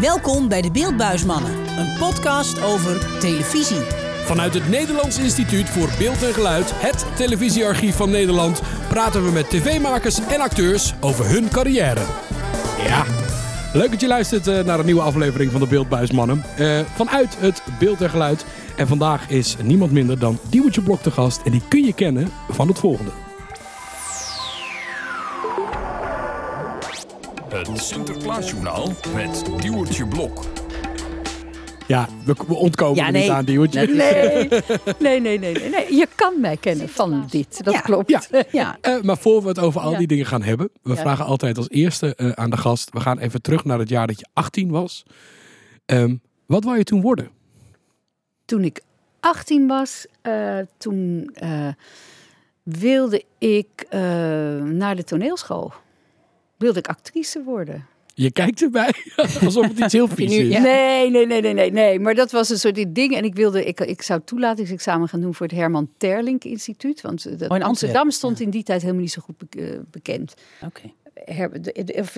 Welkom bij de Beeldbuismannen, een podcast over televisie. Vanuit het Nederlands Instituut voor Beeld en Geluid, het televisiearchief van Nederland, praten we met tv-makers en acteurs over hun carrière. Ja, leuk dat je luistert eh, naar een nieuwe aflevering van de Beeldbuismannen. Eh, vanuit het Beeld en Geluid. En vandaag is niemand minder dan Diewertje Blok te gast. En die kun je kennen van het volgende. Het Sinterklaasjournaal met Diewertje Blok. Ja, we, we ontkomen Ja, er nee. niet aan, Diewertje. Nee, nee, nee, nee, nee, nee. Je kan mij kennen van dit. Dat Ja. klopt. Ja. ja. Eh, maar voor we het over al Ja. die dingen gaan hebben, we Ja. vragen altijd als eerste eh, aan de gast. We gaan even terug naar het jaar dat je 18 was. Ehm, wat wou je toen worden? Toen ik 18 was, eh, toen eh, wilde ik eh, naar de toneelschool. Wilde ik actrice worden. Je kijkt erbij alsof het iets heel vies is. Nee, nee, nee, nee, nee, nee. Maar dat was een soort ding. En ik wilde, ik, ik zou toelatingsexamen gaan doen voor het Herman Terlink Instituut. Want eh, dat- Oh, in Amsterdam stond ja. in die tijd helemaal niet zo goed eh, bekend. Oké.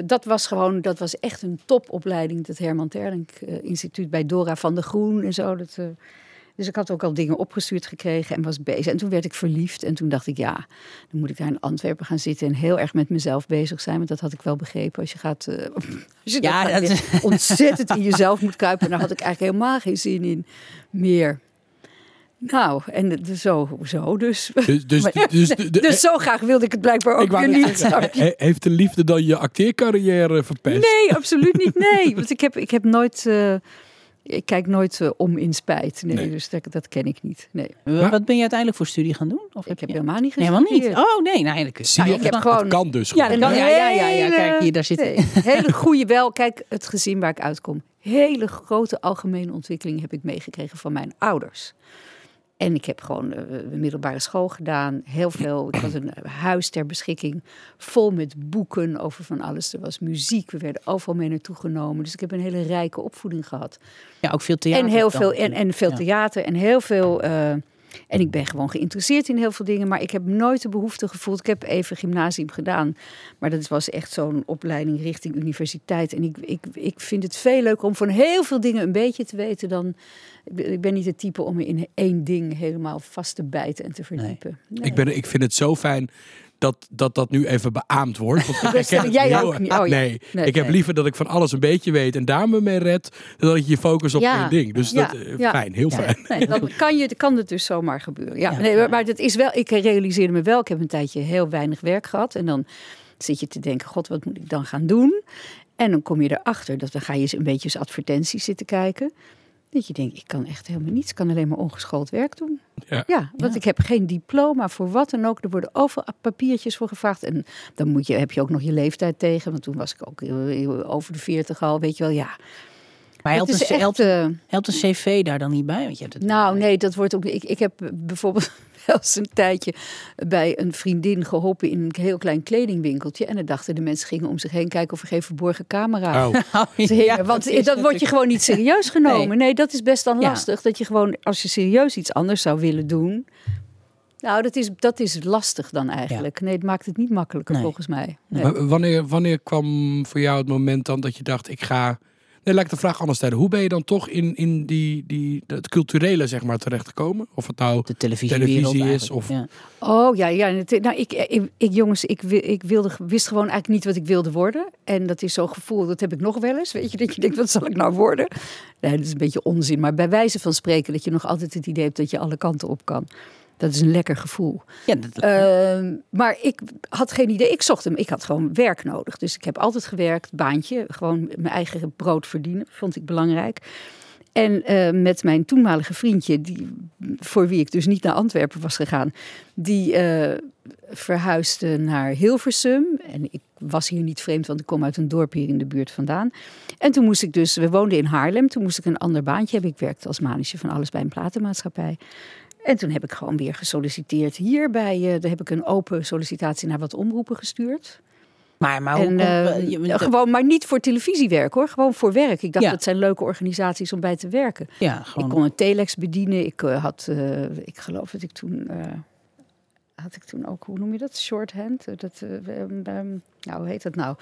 Dat was gewoon, dat was echt een topopleiding, het Herman Terlink eh, Instituut bij Dora van der Groen en zo. Dat, eh, dus ik had ook al dingen opgestuurd gekregen en was bezig. En toen werd ik verliefd en toen dacht ik, ja, dan moet ik daar in Antwerpen gaan zitten en heel erg met mezelf bezig zijn. Want dat had ik wel begrepen. Als je gaat, eh, als je Ja, gaat ontzettend in jezelf moet kruipen, daar had ik eigenlijk helemaal geen zin in meer. Nou, en de- zo, zo dus. Dus, dus, Maar- dus, de- Dus zo graag wilde ik het blijkbaar ook ik wou weer niet. he- heeft de liefde dan je acteercarrière verpest? Nee, absoluut niet. Nee, want ik heb, ik heb nooit. eh, ik kijk nooit eh, om in spijt. Nee, Nee. dus dat, dat ken ik niet. Nee. Wat ben je uiteindelijk voor studie gaan doen? Of Ik heb je- helemaal niet Nee, gezien. helemaal niet. Oh nee, nou eigenlijk. Zie je, Nou, ik heb het, gewoon- het kan dus Ja, gewoon. dat kan. Een Ja, ja, ja, Kijk, hier, daar zit- nee, hele goede wel. Kijk, het gezin waar ik uitkom. Hele grote algemene ontwikkeling heb ik meegekregen van mijn ouders. En ik heb gewoon eh, een middelbare school gedaan. Heel veel. Ik had een huis ter beschikking. Vol met boeken over van alles. Er was muziek. We werden overal mee naartoe genomen. Dus ik heb een hele rijke opvoeding gehad. Ja, ook veel theater. En heel dan. veel, en, en veel Ja. theater en heel veel. eh, en ik ben gewoon geïnteresseerd in heel veel dingen, maar ik heb nooit de behoefte gevoeld. Ik heb even gymnasium gedaan, maar dat was echt zo'n opleiding richting universiteit. En ik, ik, ik vind het veel leuker om van heel veel dingen een beetje te weten dan. Ik ben, niet het type om me in één ding helemaal vast te bijten en te verdiepen. Nee. Ik, ben, ik vind het zo fijn dat dat, dat nu even beaamd wordt. Want ik herken Jij heel ook niet? Oh, ja. nee, Nee, ik heb nee. liever dat ik van alles een beetje weet en daar me mee red, dan dat je je focus op Ja, één ding. Dus ja, dat, eh, ja. fijn, heel fijn. Nee, dan kan, je, kan het dus zomaar gebeuren. Ja, Ja. nee, maar, maar dat is wel, ik realiseerde me wel, ik heb een tijdje heel weinig werk gehad. En dan zit je te denken, god, wat moet ik dan gaan doen? En dan kom je erachter, dat dan ga je eens een beetje eens advertenties zitten kijken. Dat je denkt, ik kan echt helemaal niets, ik kan alleen maar ongeschoold werk doen. Ja. Ja, want ik heb geen diploma voor wat dan ook. Er worden overal papiertjes voor gevraagd. En dan moet je, heb je ook nog je leeftijd tegen. Want toen was ik ook over de 40 al, weet je wel, ja. Maar helpt Het is een, echt, helpt, eh, helpt een cv daar dan niet bij? Want je hebt het nou, nee, dat wordt ook. Ik, ik heb bijvoorbeeld wel eens een tijdje bij een vriendin geholpen in een heel klein kledingwinkeltje. En dan dachten de mensen gingen om zich heen kijken of er geen verborgen camera Oh. Oh, ja. Want dat dat wordt je gewoon niet serieus genomen. Nee, Nee. dat is best dan Ja. lastig. Dat je gewoon, als je serieus iets anders zou willen doen. Nou, dat is, dat is lastig dan eigenlijk. Nee, het maakt het niet makkelijker Nee. volgens mij. Nee. Maar wanneer, wanneer kwam voor jou het moment dan dat je dacht, ik ga... Nee, laat ik de vraag anders stellen. Hoe ben je dan toch in, in die, die, het culturele zeg maar, terechtgekomen? Of het nou De televisie is of... ja. Oh ja, ja. Nou, ik, ik, ik- jongens, ik, ik wilde, wist gewoon eigenlijk niet wat ik wilde worden. En dat is zo'n gevoel, dat heb ik nog wel eens. Weet je, dat je denkt, wat zal ik nou worden? Nee, dat is een beetje onzin. Maar bij wijze van spreken, dat je nog altijd het idee hebt dat je alle kanten op kan. Dat is een lekker gevoel. Ja, dat, Ehm, maar ik had geen idee. Ik zocht hem. Ik had gewoon werk nodig. Dus ik heb altijd gewerkt, baantje. Gewoon mijn eigen brood verdienen. Vond ik belangrijk. En eh, met mijn toenmalige vriendje, die, voor wie ik dus niet naar Antwerpen was gegaan, die eh, verhuisde naar Hilversum. En ik was hier niet vreemd, want ik kom uit een dorp hier in de buurt vandaan. En toen moest ik dus, we woonden in Haarlem, toen moest ik een ander baantje hebben. Ik werkte als manager van alles bij een platenmaatschappij. En toen heb ik gewoon weer gesolliciteerd hier bij, eh daar heb ik een open sollicitatie naar wat omroepen gestuurd. maar, maar En, eh, je- gewoon, maar niet voor televisiewerk hoor, gewoon voor werk. Ik dacht, Ja. dat zijn leuke organisaties om bij te werken. ja, gewoon. Ik kon een telex bedienen. Ik eh, had, eh, ik geloof dat ik toen, had ik toen ook, hoe noem je dat? Shorthand? Dat, nou, hoe heet dat nou?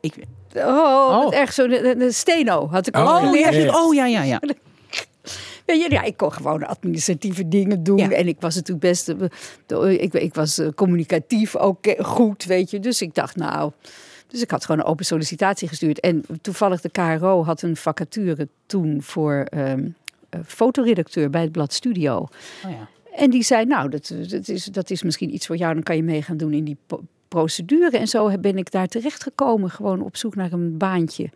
Ik, Oh, Oh. echt zo'n steno had ik Oh, ook oh, ja, ja. ja, ja, ik kon gewoon administratieve dingen doen. Ja. En ik was natuurlijk best. eh, Ik, ik was eh, communicatief ook eh, goed, weet je. Dus ik dacht, nou. Dus ik had gewoon een open sollicitatie gestuurd. En toevallig de KRO had een vacature toen voor ehm, eh, fotoredacteur bij het blad Studio. Oh, ja. En die zei, nou, dat, dat, is, dat is misschien iets voor jou. Dan kan je mee gaan doen in die procedure. En zo ben ik daar terecht gekomen. Gewoon op zoek naar een baantje.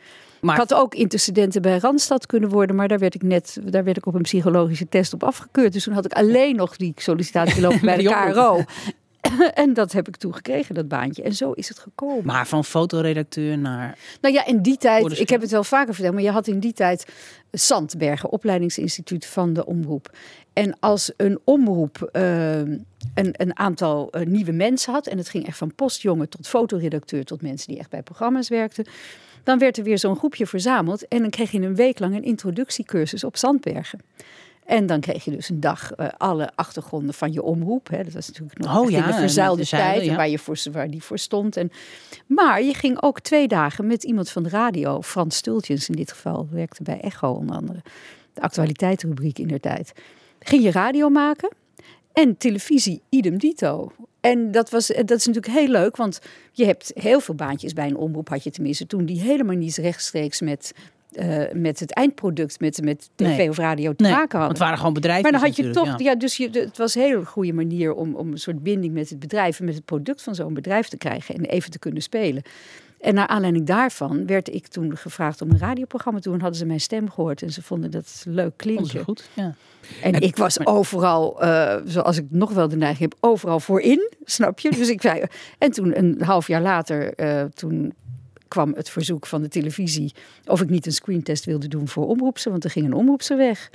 Maar Ik had ook interstudenten bij Randstad kunnen worden, maar daar werd ik net, daar werd ik op een psychologische test op afgekeurd. Dus toen had ik alleen nog die sollicitatie lopen bij de. KRO. En dat heb ik toen gekregen, dat baantje. En zo is het gekomen. Maar van fotoredacteur naar. Nou ja, in die tijd, ik heb het wel vaker verteld, maar je had in die tijd Zandbergen, opleidingsinstituut van de omroep. En als een omroep eh, een, een aantal eh, nieuwe mensen had, en het ging echt van postjongen tot fotoredacteur tot mensen die echt bij programma's werkten, dan werd er weer zo'n groepje verzameld en dan kreeg je een week lang een introductiecursus op Zandbergen. En dan kreeg je dus een dag eh, alle achtergronden van je omroep. Hè. Dat was natuurlijk nog Oh ja, de verzuilde tijd ja. waar, je voor, waar die voor stond. En, maar je ging ook twee dagen met iemand van de radio, Frans Stultjens in dit geval, werkte bij Echo onder andere, de actualiteitsrubriek in der tijd. Ging je radio maken en televisie idem dito. En dat, was, dat is natuurlijk heel leuk, want je hebt heel veel baantjes bij een omroep, had je tenminste toen, die helemaal niet rechtstreeks met, eh, met het eindproduct, met, met tv Nee. of radio te Nee, maken want hadden. het waren gewoon bedrijven. Maar dan had je toch, ja. ja, dus je, het was een hele goede manier om, om een soort binding met het bedrijf en met het product van zo'n bedrijf te krijgen en even te kunnen spelen. En naar aanleiding daarvan werd ik toen gevraagd om een radioprogramma te doen. Hadden ze mijn stem gehoord en ze vonden dat leuk klinken. goed. Ja. En, ik was overal, eh, zoals ik nog wel de neiging heb, overal voorin, snap je? Dus ik zei, en toen een half jaar later, eh, toen kwam het verzoek van de televisie of ik niet een screentest wilde doen voor omroepse, want er ging een omroepse weg.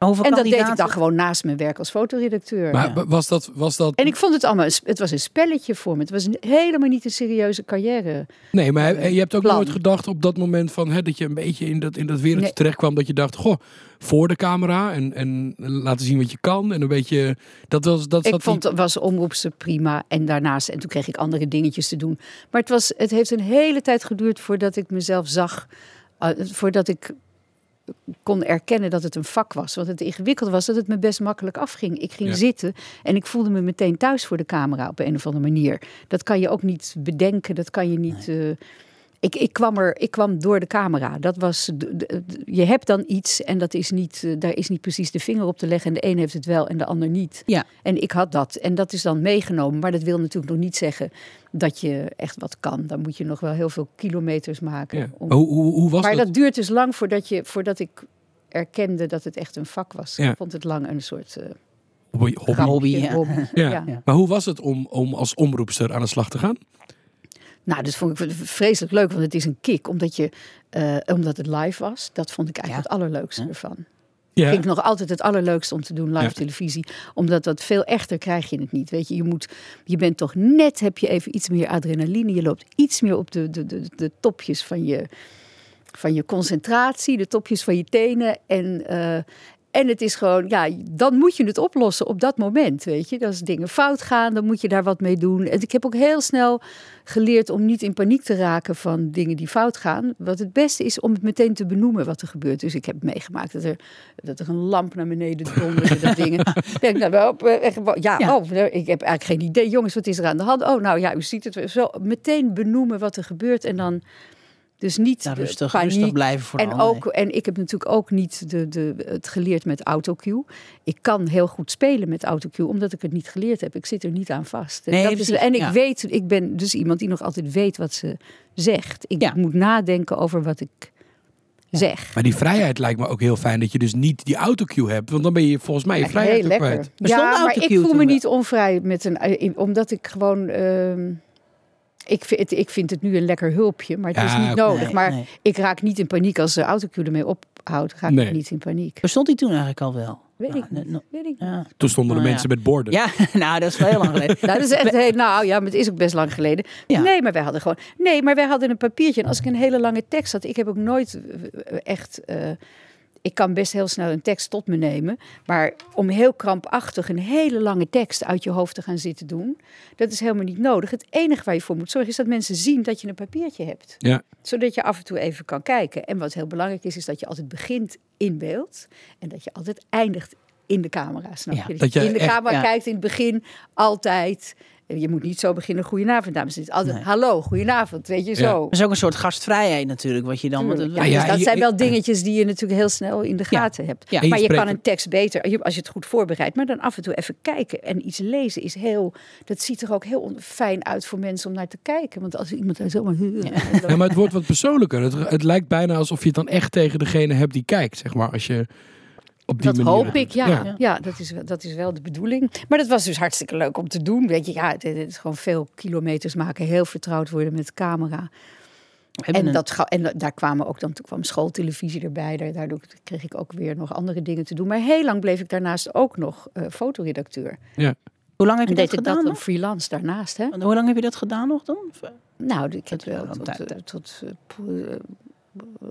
Over En dat deed ik dan gewoon naast mijn werk als fotoredacteur. Maar Ja. was dat... Was dat En ik vond het allemaal, het was een spelletje voor me. Het was een, helemaal niet een serieuze carrière. Nee, maar he- je hebt ook plan. nooit gedacht op dat moment van hè, dat je een beetje in dat, in dat wereldje Nee. terecht kwam. Dat je dacht, goh, voor de camera en, en laten zien wat je kan. En een beetje, dat was, dat Ik vond, die- was omroepse prima. En daarnaast, en toen kreeg ik andere dingetjes te doen. Maar het, was, het heeft een hele tijd geduurd voordat ik mezelf zag. eh, voordat ik kon erkennen dat het een vak was. Want het ingewikkeld was dat het me best makkelijk afging. Ik ging Ja. zitten en ik voelde me meteen thuis voor de camera op een of andere manier. Dat kan je ook niet bedenken, dat kan je niet... eh, ik, ik, kwam er, ik kwam door de camera. Dat was, je hebt dan iets en dat is niet, eh, daar is niet precies de vinger op te leggen. En de een heeft het wel en de ander niet. Ja. En ik had dat. En dat is dan meegenomen. Maar dat wil natuurlijk nog niet zeggen dat je echt wat kan. Dan moet je nog wel heel veel kilometers maken. ja. om- Maar hoe, hoe, hoe was maar dat? dat duurt dus lang voordat, je, voordat ik erkende dat het echt een vak was. Ja. Ik vond het lang een soort eh Hobby, hobby. ja. hobby. Ja. Ja. Maar hoe was het om, om als omroepster aan de slag te gaan? Nou, dat vond ik vreselijk leuk, want het is een kick. Omdat, je, eh, omdat het live was. Dat vond ik eigenlijk Ja. het allerleukste Ja. ervan. Ja. vind ik nog altijd het allerleukste om te doen, live Ja. televisie. Omdat dat veel echter krijg je het niet. Weet je, je, moet, je bent toch net, heb je even iets meer adrenaline. Je loopt iets meer op de, de, de, de topjes van je, van je concentratie, de topjes van je tenen. En, eh, en het is gewoon, ja, dan moet je het oplossen op dat moment, weet je. Als dingen fout gaan, dan moet je daar wat mee doen. En ik heb ook heel snel geleerd om niet in paniek te raken van dingen die fout gaan. Wat het beste is om het meteen te benoemen wat er gebeurt. Dus ik heb meegemaakt dat er, dat er een lamp naar beneden donderde, dat dingen. Denk, nou, wel, ja, Ja. Oh, ik heb eigenlijk geen idee. Jongens, wat is er aan de hand? Oh, nou ja, u ziet het. Zo meteen benoemen wat er gebeurt en dan... Dus niet Ja, de rustig, paniek. rustig blijven vooral. En, ook, en ik heb natuurlijk ook niet de, de, het geleerd met autocue. Ik kan heel goed spelen met autocue, omdat ik het niet geleerd heb. Ik zit er niet aan vast. En, Nee, dat is, en ik ja. weet, ik ben dus iemand die nog altijd weet wat ze zegt. Ik Ja. moet nadenken over wat ik zeg. Maar die vrijheid lijkt me ook heel fijn dat je dus niet die autocue hebt. Want dan ben je volgens mij je vrijheid heel lekker. kwijt. Ja, maar ik voel me wel? niet onvrij met een, eh, omdat ik gewoon. ehm, ik, vind, het- ik vind het nu een lekker hulpje, maar het Ja, is niet nodig. Nee, maar nee. ik raak niet in paniek als de autocue ermee ophoudt. Raak Nee. ik niet in paniek. Bestond die toen eigenlijk al wel? Weet Nou, ik niet. Weet ik. Ja. Toen stonden de Oh, ja. mensen met borden. ja, nou, dat is wel heel lang geleden. Nou, dat is echt heel, nou ja, maar het is ook best lang geleden. Ja. Nee, maar wij hadden gewoon. Nee, maar wij hadden een papiertje. En als ik een hele lange tekst had, ik heb ook nooit eh, echt. eh, ik kan best heel snel een tekst tot me nemen. Maar om heel krampachtig een hele lange tekst uit je hoofd te gaan zitten doen, dat is helemaal niet nodig. Het enige waar je voor moet zorgen is dat mensen zien dat je een papiertje hebt. Ja. Zodat je af en toe even kan kijken. En wat heel belangrijk is, is dat je altijd begint in beeld en dat je altijd eindigt in de camera. Snap Ja, je? dat je in de echt- camera ja. kijkt in het begin altijd. Je moet niet zo beginnen, goedenavond dames en heren. Altijd, Nee. hallo, goedenavond, weet je Ja. zo. Dat is ook een soort gastvrijheid natuurlijk, wat je dan... Want Ja, ja, dus dat zijn wel je- dingetjes die je natuurlijk heel snel in de Ja. gaten hebt. Ja. Je Maar je spreekt- kan een tekst beter, als je het goed voorbereidt, maar dan af en toe even kijken. En iets lezen is heel, dat ziet er ook heel fijn uit voor mensen om naar te kijken. Want als iemand daar zomaar... Ja, maar het wordt wat persoonlijker. Het, het lijkt bijna alsof je het dan echt tegen degene hebt die kijkt, zeg maar. Als je op die Dat manier... hoop ik, ja. Ja. Ja, dat, is, wel- dat is wel de bedoeling. Maar dat was dus hartstikke leuk om te doen. Weet je, ja, het, het is gewoon veel kilometers maken, heel vertrouwd worden met de camera. En, een- dat, en da- daar kwamen ook dan, toen kwam schooltelevisie erbij. Daar- Daardoor kreeg ik ook weer nog andere dingen te doen. Maar heel lang bleef ik daarnaast ook nog eh, fotoredacteur. Hoe lang heb En je dat deed ik gedaan dat dan freelance daarnaast. Hè? Hoe lang heb je dat gedaan nog dan? Nou, ik heb wel tot, eh, tot eh,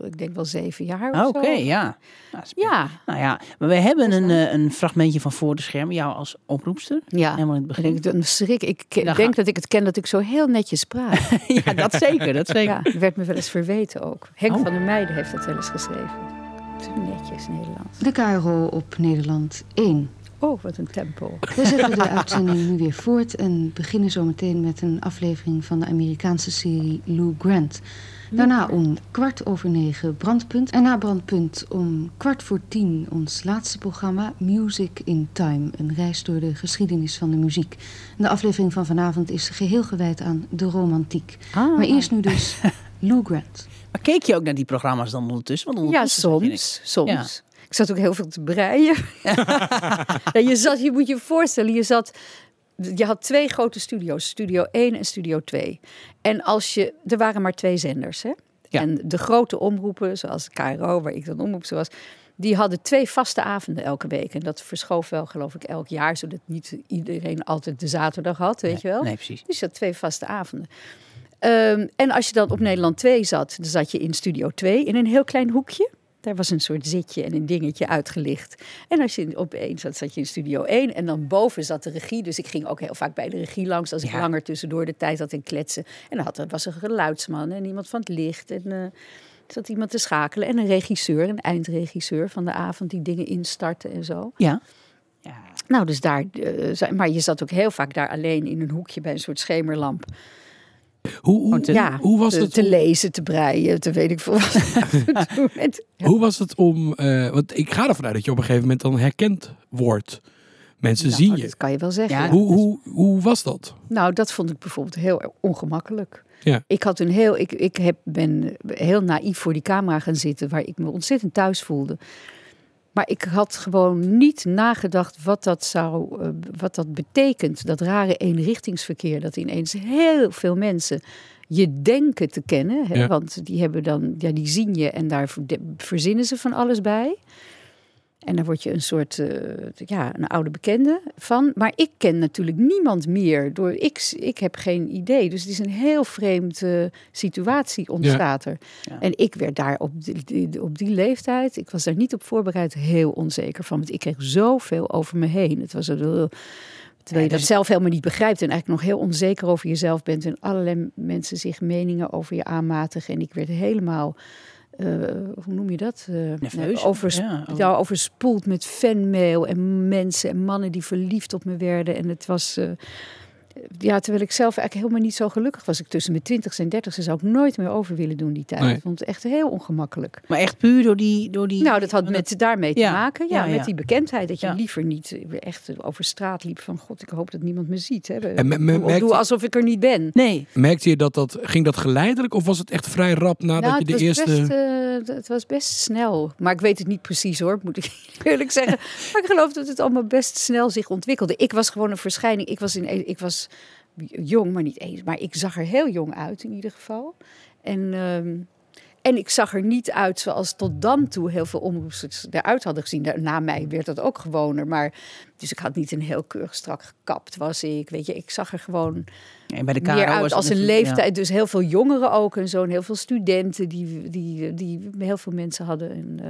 ik denk wel zeven jaar Ah, of Oké, zo. ja. Nou, Ja, Nou ja, maar we hebben is een, eh, een fragmentje van voor de schermen, jou als oproepster. ja. Helemaal in het En begin. ik, dan schrik. Ik denk ga- dat ik het ken dat ik zo heel netjes praat. ja, dat zeker, dat zeker. Ja, werd me wel eens verweten ook. Henk Oh. van der Meijden heeft dat wel eens geschreven. Netjes Nederlands. De KRO op Nederland 1. Oh, wat een tempo. We zetten de uitzending nu weer voort en beginnen zometeen met een aflevering van de Amerikaanse serie Lou Grant. Daarna om kwart over negen Brandpunt. En na Brandpunt om kwart voor tien ons laatste programma Music in Time. Een reis door de geschiedenis van de muziek. De aflevering van vanavond is geheel gewijd aan de romantiek. Ah. Maar eerst nu dus Lou Grant. Maar keek je ook naar die programma's dan ondertussen? Want Ja, ondertussen soms. Soms. Ja. Ik zat ook heel veel te breien. ja, je, zat, je moet je voorstellen, je zat... Je had twee grote studio's, Studio 1 en Studio 2. En als je... Er waren maar twee zenders, hè? Ja. En de grote omroepen, zoals KRO, waar ik dan omroep was... Die hadden twee vaste avonden elke week. En dat verschoof wel, geloof ik, elk jaar. Zodat niet iedereen altijd de zaterdag had, weet je wel. Nee, precies. Dus je had twee vaste avonden. Ehm, en als je dan op Nederland 2 zat, dan zat je in Studio 2 in een heel klein hoekje. Daar was een soort zitje en een dingetje uitgelicht. En als je op één zat, zat je in Studio 1. En dan boven zat de regie. Dus ik ging ook heel vaak bij de regie langs. Als ik Ja. langer tussendoor de tijd had en kletsen. En dan had, er- was er een geluidsman en iemand van het licht. En eh, er zat iemand te schakelen. En een regisseur, een eindregisseur van de avond. Die dingen instartte en zo. Ja. ja. Nou, dus daar, za- maar je zat ook heel vaak daar alleen in een hoekje bij een soort schemerlamp. Hoe, hoe, te- ja, hoe was te, het te lezen, te breien, te weet ik veel wat Hoe was het om... eh, want ik ga ervan uit dat je op een gegeven moment dan herkend wordt. Mensen Nou, zien je. Dat kan je wel zeggen. Ja. Hoe, hoe, hoe was dat? Nou, dat vond ik bijvoorbeeld heel ongemakkelijk. Ja. Ik, had een heel, ik, ik heb, ben heel naïef voor die camera gaan zitten, waar ik me ontzettend thuis voelde. Maar ik had gewoon niet nagedacht wat dat zou, eh, wat dat betekent. Dat rare eenrichtingsverkeer, dat ineens heel veel mensen je denken te kennen. Hè? Ja. Want die hebben dan, ja, die zien je en daar ver- verzinnen ze van alles bij. En dan word je een soort, eh, ja, een oude bekende van. Maar ik ken natuurlijk niemand meer. Door, ik, ik heb geen idee. Dus het is een heel vreemd eh, situatie ontstaat er. Ja. En ik werd daar op die, die- op die leeftijd, ik was daar niet op voorbereid, heel onzeker van. Want ik kreeg zoveel over me heen. Het was een, terwijl je dat is- zelf helemaal niet begrijpt. En eigenlijk nog heel onzeker over jezelf bent. En allerlei mensen zich meningen over je aanmatigen. En ik werd helemaal... eh, hoe noem je dat? Eh, Nerveus? overs- Ja, over- ja, overspoeld met fanmail en mensen en mannen die verliefd op me werden. En het was. Ja, terwijl ik zelf eigenlijk helemaal niet zo gelukkig was. Ik tussen mijn twintigste en dertigste zou ik nooit meer over willen doen die tijd. Nee. Ik vond het echt heel ongemakkelijk. Maar echt puur door die... Door die Nou, dat had met, daarmee te Ja, maken. Ja, ja, ja. met die bekendheid. Dat je Ja. liever niet echt over straat liep van... God, ik hoop dat niemand me ziet. Hè. En me- me- Of merkte- doe alsof ik er niet ben. Nee, Merkte je dat dat... Ging dat geleidelijk of was het echt vrij rap nadat Nou, je de het, was eerste... best, eh, het was best snel. Maar ik weet het niet precies hoor, moet ik eerlijk zeggen. Maar ik geloof dat het allemaal best snel zich ontwikkelde. Ik was gewoon een verschijning. Ik was, in, ik was jong, maar niet eens. Maar ik zag er heel jong uit in ieder geval. En, ehm, en ik zag er niet uit zoals tot dan toe heel veel omroepers eruit hadden gezien. Na mij werd dat ook gewoner. Maar, dus ik had niet een heel keurig strak gekapt was ik. Weet je, ik zag er gewoon en bij de meer uit als een leeftijd. Dus heel veel jongeren ook en zo. En heel veel studenten die, die, die heel veel mensen hadden. En, eh,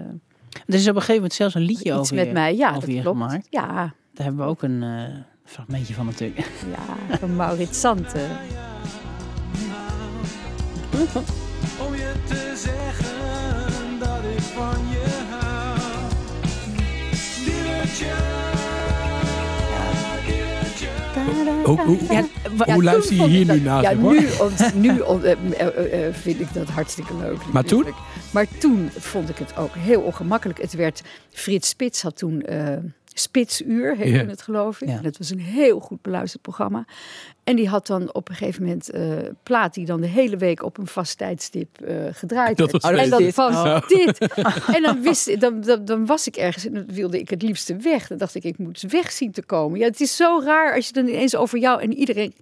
Er is op een gegeven moment zelfs een liedje over met je, mij, ja, over dat klopt. gemaakt. Ja, Daar hebben we ook een eh, fragmentje van natuurlijk. ja, van Maurits Santen. Om je te zeggen dat ik van je hou. Hoe, hoe, Ja, wa- hoe toen luister je hier nu naar? Ja, nu, ont- nu ont- eh, eh, eh, vind ik dat hartstikke leuk. Maar toen? Maar toen vond ik het ook heel ongemakkelijk. Het werd, Frits Spits had toen eh, Spitsuur, heette Ja. het geloof ik. Ja. En dat was een heel goed beluisterd programma. En die had dan op een gegeven moment eh plaat die dan de hele week op een vast tijdstip eh, gedraaid Dat werd. was Oh, en dat dat is was dit. dit. En dan, wist, dan, dan, dan was ik ergens en dan wilde ik het liefste weg. Dan dacht ik, ik moet weg zien te komen. Ja, het is zo raar als je dan ineens over jou en iedereen...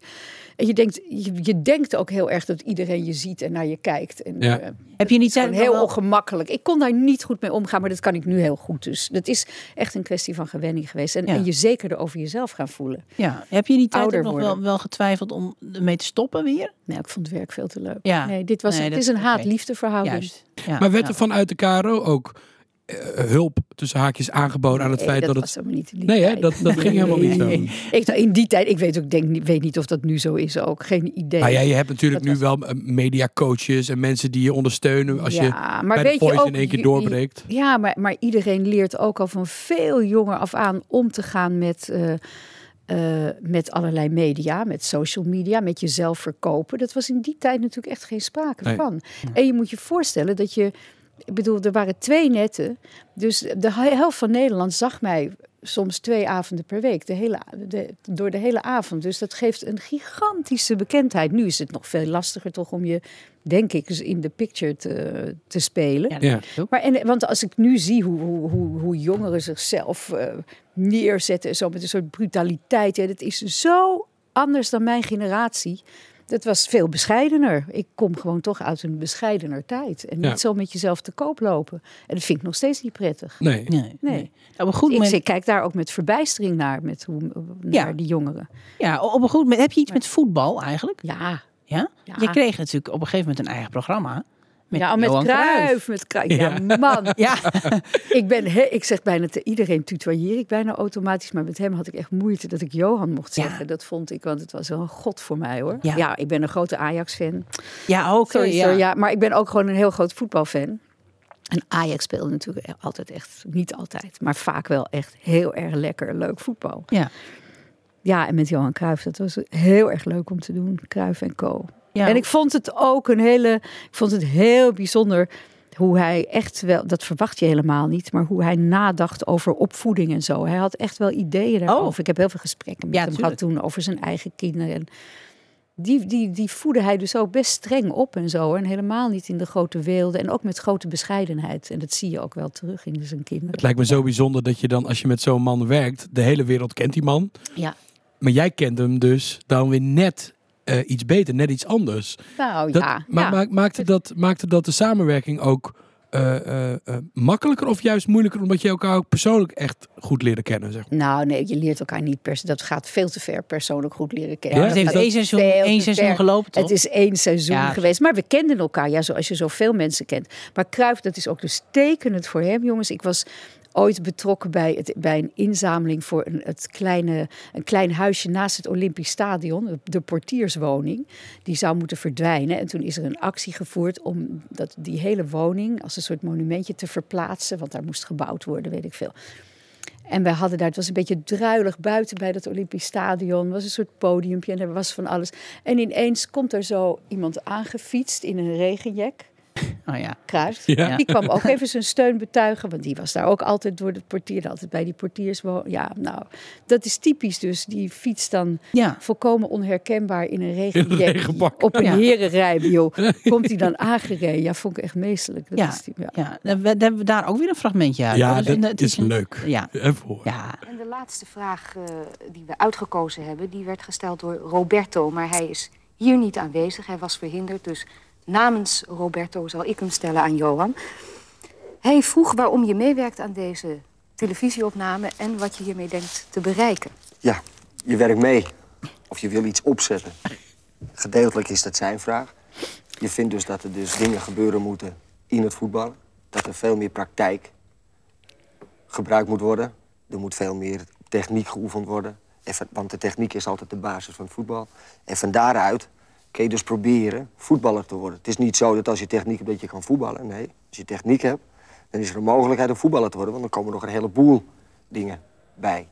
En je denkt, je, je denkt ook heel erg dat iedereen je ziet en naar je kijkt. En, Ja. eh, Heb je niet tijd heel wel- ongemakkelijk. Ik kon daar niet goed mee omgaan, maar dat kan ik nu heel goed. Dus dat is echt een kwestie van gewenning geweest. En, Ja. en je zekerder over jezelf gaan voelen. Ja, heb je niet tijd Ouder nog wel, wel getwijfeld om ermee te stoppen weer? Nee, ik vond het werk veel te leuk. Ja. Nee, dit was, Nee, het dat is een haat-liefde verhouding. Ja, Maar werd er vanuit de KRO ook eh, hulp tussen haakjes aangeboden aan het Nee, feit dat, dat het... was helemaal niet in die Nee, hè? Dat, dat ging helemaal niet zo. Ik, in die tijd, ik weet ook, denk, niet- weet niet of dat nu zo is ook. Geen idee. Nou ja, je hebt natuurlijk Dat nu wel eh, mediacoaches en mensen die je ondersteunen als je Ja, maar bij de weet je ook, in één keer je- doorbreekt. Ja, maar, maar iedereen leert ook al van veel jonger af aan om te gaan met, eh, met allerlei media, met social media, met jezelf verkopen. Dat was in die tijd natuurlijk echt geen sprake Nee. van. En je moet je voorstellen dat je, ik bedoel, er waren twee netten. Dus de helft van Nederland zag mij soms twee avonden per week, de hele, de, door de hele avond. Dus dat geeft een gigantische bekendheid. Nu is het nog veel lastiger toch om je, denk ik, in de picture te, te spelen. Ja. Maar en, want als ik nu zie hoe, hoe, hoe, hoe jongeren zichzelf eh, neerzetten, zo met een soort brutaliteit, ja, dat is zo anders dan mijn generatie. Dat was veel bescheidener. Ik kom gewoon toch uit een bescheidener tijd. En Ja. niet zo met jezelf te koop lopen. En dat vind ik nog steeds niet prettig. Nee. Nee, nee. Nee. Op een goed Ik, moment, ik kijk daar ook met verbijstering naar, met hoe, naar Ja. die jongeren. ja, op een goed moment, heb je iets met voetbal eigenlijk? Ja, Ja? Ja. Je kreeg natuurlijk op een gegeven moment een eigen programma. Met ja met Cruijff. Met Cruijff. Ja, man. Ja, Ik, ben, he- ik zeg bijna te iedereen tutoieer ik bijna automatisch. Maar met hem had ik echt moeite dat ik Johan mocht Ja. zeggen. Dat vond ik, want het was wel een god voor mij hoor. Ja. Ja, ik ben een grote Ajax-fan. ja ook. Sorry, ja. Maar ik ben ook gewoon een heel groot voetbalfan. En Ajax speelde natuurlijk altijd echt, niet altijd, maar vaak wel echt heel erg lekker, leuk voetbal. Ja. Ja, en met Johan Cruijff, dat was heel erg leuk om te doen. Cruijff en Co. Ja. En ik vond het ook een hele, ik vond het heel bijzonder hoe hij echt wel, dat verwacht je helemaal niet, maar hoe hij nadacht over opvoeding en zo. Hij had echt wel ideeën daarover. Oh. Ik heb heel veel gesprekken met Ja, hem tuurlijk. gehad toen over zijn eigen kinderen. En die, die, die voedde hij dus ook best streng op en zo. En helemaal niet in de grote weelde. En ook met grote bescheidenheid. En dat zie je ook wel terug in zijn kinderen. Het lijkt me zo bijzonder dat je dan, als je met zo'n man werkt, de hele wereld kent die man. Ja. Maar jij kent hem dus dan weer net eh, iets beter, net iets anders. Nou Dat, ja. maar ja. maak- maakte, dat, maakte dat de samenwerking ook eh, eh, eh, makkelijker of juist moeilijker omdat je elkaar ook persoonlijk echt goed leerde kennen? Zeg maar. Nou nee, je leert elkaar niet per se. Dat gaat veel te ver persoonlijk goed leren kennen. Ja, het heeft één seizoen, één seizoen gelopen, toch? Het is één seizoen Ja. geweest. Maar we kenden elkaar, ja, zoals je zoveel mensen kent. Maar Cruijff, dat is ook dus tekenend voor hem, jongens. Ik was ooit betrokken bij, het, bij een inzameling voor een, het kleine, een klein huisje naast het Olympisch Stadion, de portierswoning. Die zou moeten verdwijnen. En toen is er een actie gevoerd om dat, die hele woning als een soort monumentje te verplaatsen. Want daar moest gebouwd worden, weet ik veel. En wij hadden daar, het was een beetje druilig buiten bij dat Olympisch Stadion. was een soort podiumpje en er was van alles. En ineens komt er zo iemand aangefietst in een regenjek. Oh ja. Kruis. Ja. Die kwam ook even zijn steun betuigen, want die was daar ook altijd door het portier, altijd bij die portiers. Ja, nou, dat is typisch dus. Die fietst dan Ja. volkomen onherkenbaar in een regenpak. op een Ja. Komt hij dan aangereden? Ja, vond ik echt meestelijk. Dat Ja. is die- ja. Ja, dan hebben we daar ook weer een fragmentje uit. Ja, dat is een- leuk. Ja. Even. Ja, En de laatste vraag eh, die we uitgekozen hebben, die werd gesteld door Roberto. Maar hij is hier niet aanwezig. Hij was verhinderd. Dus namens Roberto zal ik hem stellen aan Johan. Hij vroeg waarom je meewerkt aan deze televisieopname en wat je hiermee denkt te bereiken. Ja, je werkt mee. Of je wil iets opzetten. Gedeeltelijk is dat zijn vraag. Je vindt dus dat er dus dingen gebeuren moeten in het voetbal. Dat er veel meer praktijk gebruikt moet worden. Er moet veel meer techniek geoefend worden. Want de techniek is altijd de basis van voetbal. En van daaruit kun je dus proberen voetballer te worden. Het is niet zo dat als je techniek hebt dat je kan voetballen. Nee, als je techniek hebt, dan is er een mogelijkheid om voetballer te worden. Want dan komen nog een heleboel dingen bij.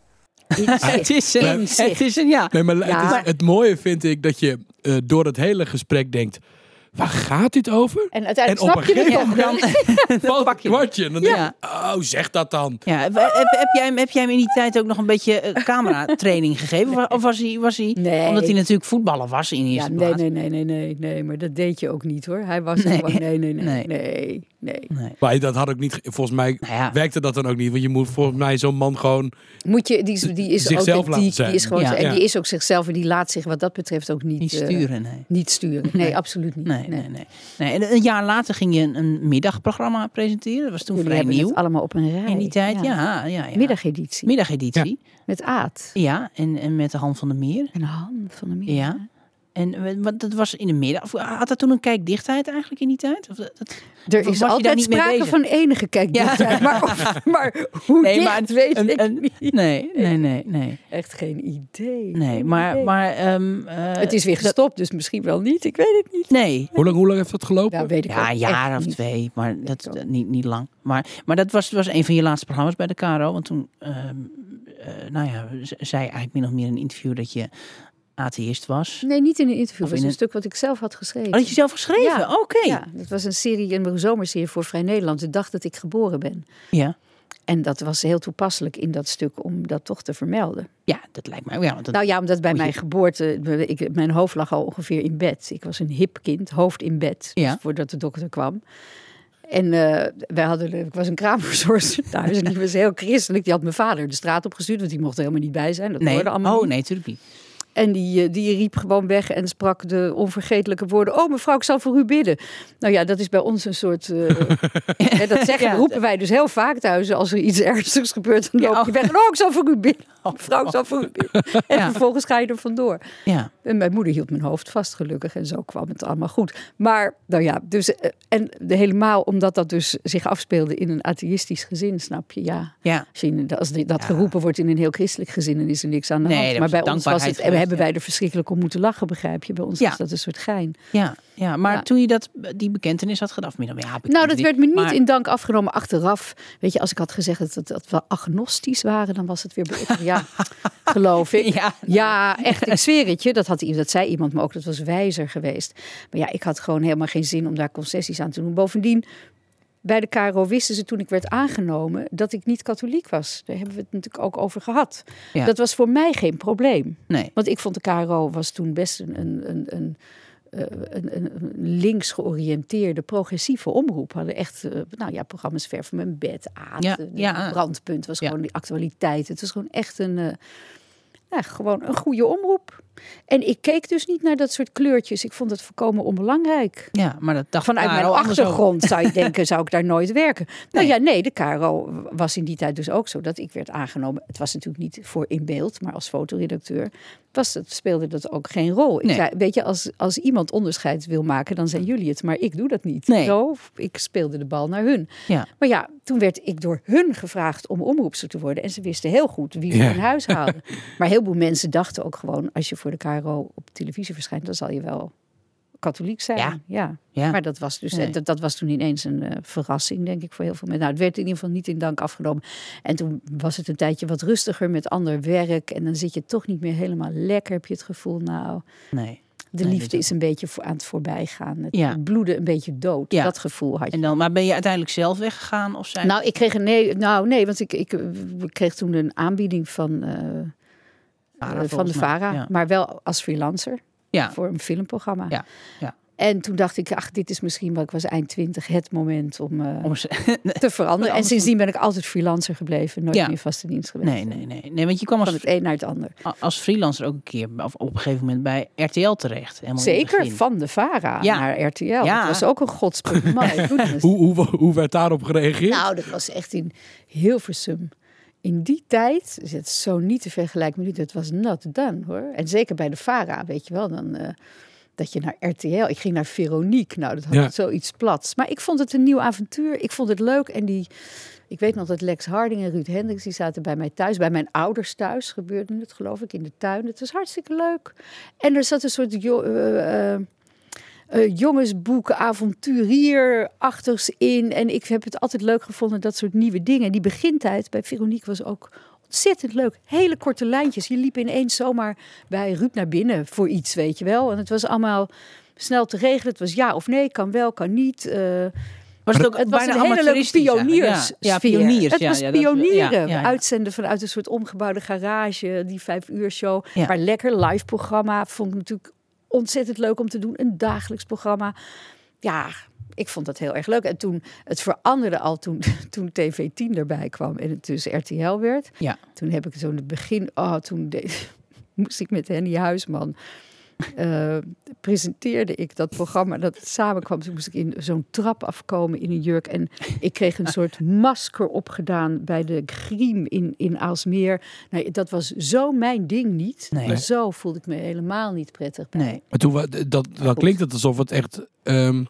het is een, het is een ja. Nee, maar het, is, het mooie vind ik dat je eh, door het hele gesprek denkt... Waar gaat dit over? En uiteindelijk En op snap een je het. Dan, pak een je kwartje. En dan denk Ja. je, oh, zeg dat dan. Ja, heb, heb, heb jij, hem- heb jij hem in die tijd ook nog een beetje eh, cameratraining gegeven? Of, of was hij, was hij Nee. omdat hij natuurlijk voetballer was in Ja, eerste nee, plaats? nee, nee, nee, nee, nee, maar dat deed je ook niet hoor. Hij was Nee. gewoon, nee, nee, nee, Nee. nee, nee, Nee. Maar dat had ook niet... ge- Volgens mij Nou ja. werkte dat dan ook niet. Want je moet volgens mij zo'n man gewoon... Moet je, die, is- die is Zichzelf ook, laten die, zijn. die is gewoon, Ja. en die is ook zichzelf en die laat zich wat dat betreft ook niet, Niet eh, sturen, nee. niet sturen. Nee, absoluut niet. Nee, nee, nee. nee. En een jaar later ging je een, een middagprogramma presenteren. Dat was toen Jullie vrij hebben nieuw. het allemaal op een rij. In die tijd, ja. ja, ja, Middageditie. Middageditie. Met Aad. Ja, en, en met de hand van de Meer. En Han van de Meer. Ja. En eh, wat, dat was in de middag. Of Had dat toen een kijkdichtheid eigenlijk in die tijd? Of dat, dat- Er is altijd niet mee sprake van enige kijk Ja. maar, of- maar hoe Nee, dicht maar een- weet een- ik een- niet. nee, nee, nee, nee. Echt geen idee. Nee, Geen maar, idee. maar ehm, eh, het is weer gestopt, dus misschien wel niet. Ik weet het niet. Nee. Hoe lang, hoe lang heeft dat gelopen? Ja, weet ik Ja, een jaar of niet. twee, maar dat, niet, niet lang. Maar, maar dat was, was een van je laatste programma's bij de KRO. Want toen, ehm, eh, nou ja, zei eigenlijk min of meer in een interview dat je atheïst was. Nee, niet in een interview. Of Het was in een een- stuk wat ik zelf had geschreven. Oh, had je zelf geschreven? Ja. Oké. Ja, dat was een serie, een zomerserie voor Vrij Nederland. De dag dat ik geboren ben. Ja. En dat was heel toepasselijk in dat stuk om dat toch te vermelden. Ja, dat lijkt mij. Ja, want dat, Nou ja, omdat bij je- mijn geboorte, ik, mijn hoofd lag al ongeveer in bed. Ik was een hip kind, hoofd in bed, Ja. dus voordat de dokter kwam. En eh, wij hadden, ik was een kraamverzorgster thuis en die was heel christelijk. Die had mijn vader de straat opgestuurd, want die mocht er helemaal niet bij zijn. Dat nee. hoorde allemaal Oh, niet. nee, natuurlijk niet. En die, eh, die riep gewoon weg en sprak de onvergetelijke woorden. Oh, mevrouw, ik zal voor u bidden. Nou ja, dat is bij ons een soort. eh, hè, dat zeggen, Ja. roepen wij dus heel vaak thuis. Als er iets ernstigs gebeurt, dan Ja, loop je oh. weg. En, oh, ik zal voor u bidden. Mevrouw, ik zal voor u bidden. En Ja. vervolgens ga je er vandoor. Ja. En mijn moeder hield mijn hoofd vast, gelukkig. En zo kwam het allemaal goed. Maar, nou ja, dus. eh, En de, helemaal omdat dat dus zich afspeelde in een atheïstisch gezin, snap je? Ja. Ja. Als, je in- als die- dat geroepen wordt in een heel christelijk gezin, dan is er niks aan de Nee, hand. dat Maar was bij ons was het, hebben wij er verschrikkelijk om moeten lachen, begrijp je? Bij ons Ja. was dat een soort gein. Ja, ja, maar Ja. toen je dat, die bekentenis had gedaan, ja, Nou, dat werd me niet maar- in dank afgenomen achteraf. Weet je, als ik had gezegd dat, dat, dat we agnostisch waren, dan was het weer... Ja, geloof ik. Ja. Ja, echt, ik zweer het je. Dat, had, dat zei iemand me ook, dat was wijzer geweest. Maar ja, ik had gewoon helemaal geen zin om daar concessies aan te doen. Bovendien, bij de KRO wisten ze toen ik werd aangenomen dat ik niet katholiek was. Daar hebben we het natuurlijk ook over gehad. Ja. Dat was voor mij geen probleem. Nee. Want ik vond de KRO was toen best een, een, een, een, eh, een, een, een links georiënteerde, progressieve omroep. Hadden echt, eh, nou ja, programma's ver van mijn bed, Aad, Ja, ja. Brandpunt was gewoon die actualiteit. Het was gewoon echt een, eh, ja, gewoon een goede omroep. En ik keek dus niet naar dat soort kleurtjes. Ik vond het volkomen onbelangrijk. Ja, maar dat dacht Vanuit Caro mijn achtergrond zou je denken, zou ik daar nooit werken? Nou Nee. ja, nee, de KRO was in die tijd dus ook zo dat ik werd aangenomen. Het was natuurlijk niet voor in beeld, maar als fotoredacteur was het, speelde dat ook geen rol. Ik zei, weet je, als, als iemand onderscheid wil maken, dan zijn jullie het, maar ik doe dat niet. Nee. Zo, ik speelde de bal naar hun. Ja. Maar ja, toen werd ik door hun gevraagd om omroepster te worden. En ze wisten heel goed wie ze Ja. in huis haalden. Maar heel veel mensen dachten ook gewoon, als je voor de KRO op televisie verschijnt, dan zal je wel katholiek zijn. Ja. ja. Ja. Maar dat was dus Nee. dat, dat was toen ineens een eh, verrassing, denk ik, voor heel veel mensen. Nou, het werd in ieder geval niet in dank afgenomen. En toen was het een tijdje wat rustiger met ander werk. En dan zit je toch niet meer helemaal lekker, heb je het gevoel. Nou, Nee. de liefde dit- is een beetje voor, aan het voorbijgaan. Het, Ja. bloeden een beetje dood. Ja. Dat gevoel had je. En dan, maar ben je uiteindelijk zelf weggegaan of zijn? Nou, ik kreeg een nee. Nou, nee, want ik, ik, ik kreeg toen een aanbieding van, eh, Vara, eh, van de. VARA. Ja. Maar wel als freelancer Ja. voor een filmprogramma. Ja, ja. En toen dacht ik, ach, dit is misschien, wel, ik was eind twintig, het moment om, eh, Om ze- te veranderen. En sindsdien ben ik altijd freelancer gebleven, nooit Ja. meer vaste dienst geweest. Nee, nee, nee, nee. Want je kwam Van als, het een naar het ander. als freelancer ook een keer of op een gegeven moment bij RTL terecht. Zeker, van de VARA Ja. naar RTL. Ja. Dat was ook een godspunt. Goodness. Hoe, hoe, hoe werd daarop gereageerd? Nou, dat was echt in Hilversum. In die tijd, is het zo niet te vergelijken met nu, dat was not done hoor. En zeker bij de VARA, weet je wel, dan... eh, dat je naar RTL, ik ging naar Veronique, nou dat had Ja. zoiets plats. Maar ik vond het een nieuw avontuur, ik vond het leuk en die, ik weet nog dat Lex Harding en Ruud Hendricks, die zaten bij mij thuis, bij mijn ouders thuis gebeurde het geloof ik, in de tuin. Het was hartstikke leuk. En er zat een soort eh, eh, jongensboeken, avonturier-achtigs in. En ik heb het altijd leuk gevonden, dat soort nieuwe dingen. Die begintijd bij Veronique was ook ontzettend leuk. Hele korte lijntjes. Je liep ineens zomaar bij Ruud naar binnen voor iets, weet je wel. En het was allemaal snel te regelen. Het was ja of nee, kan wel, kan niet. Eh, Was het ook het was een hele leuke pioniers. Ja, ja, pioniers. Het ja, was ja, pionieren. ja. Uitzenden vanuit een soort omgebouwde garage. Die vijf uur show. Maar lekker live programma. Vond ik natuurlijk ontzettend leuk om te doen. Een dagelijks programma. Ja, ik vond dat heel erg leuk. En toen, het veranderde al toen, toen TV10 erbij kwam. En het dus RTL werd. Ja. Toen heb ik zo'n begin... Oh, toen deed- moest ik met Henny Huisman... eh, presenteerde ik dat programma dat het samenkwam. Toen moest ik in zo'n trap afkomen in een jurk. En ik kreeg een soort masker opgedaan bij de Griem in, in Aalsmeer. Nou, dat was zo mijn ding niet. Nee. Maar zo voelde ik me helemaal niet prettig bij. Nee. Maar toen, dat, dan klinkt het alsof het echt ehm,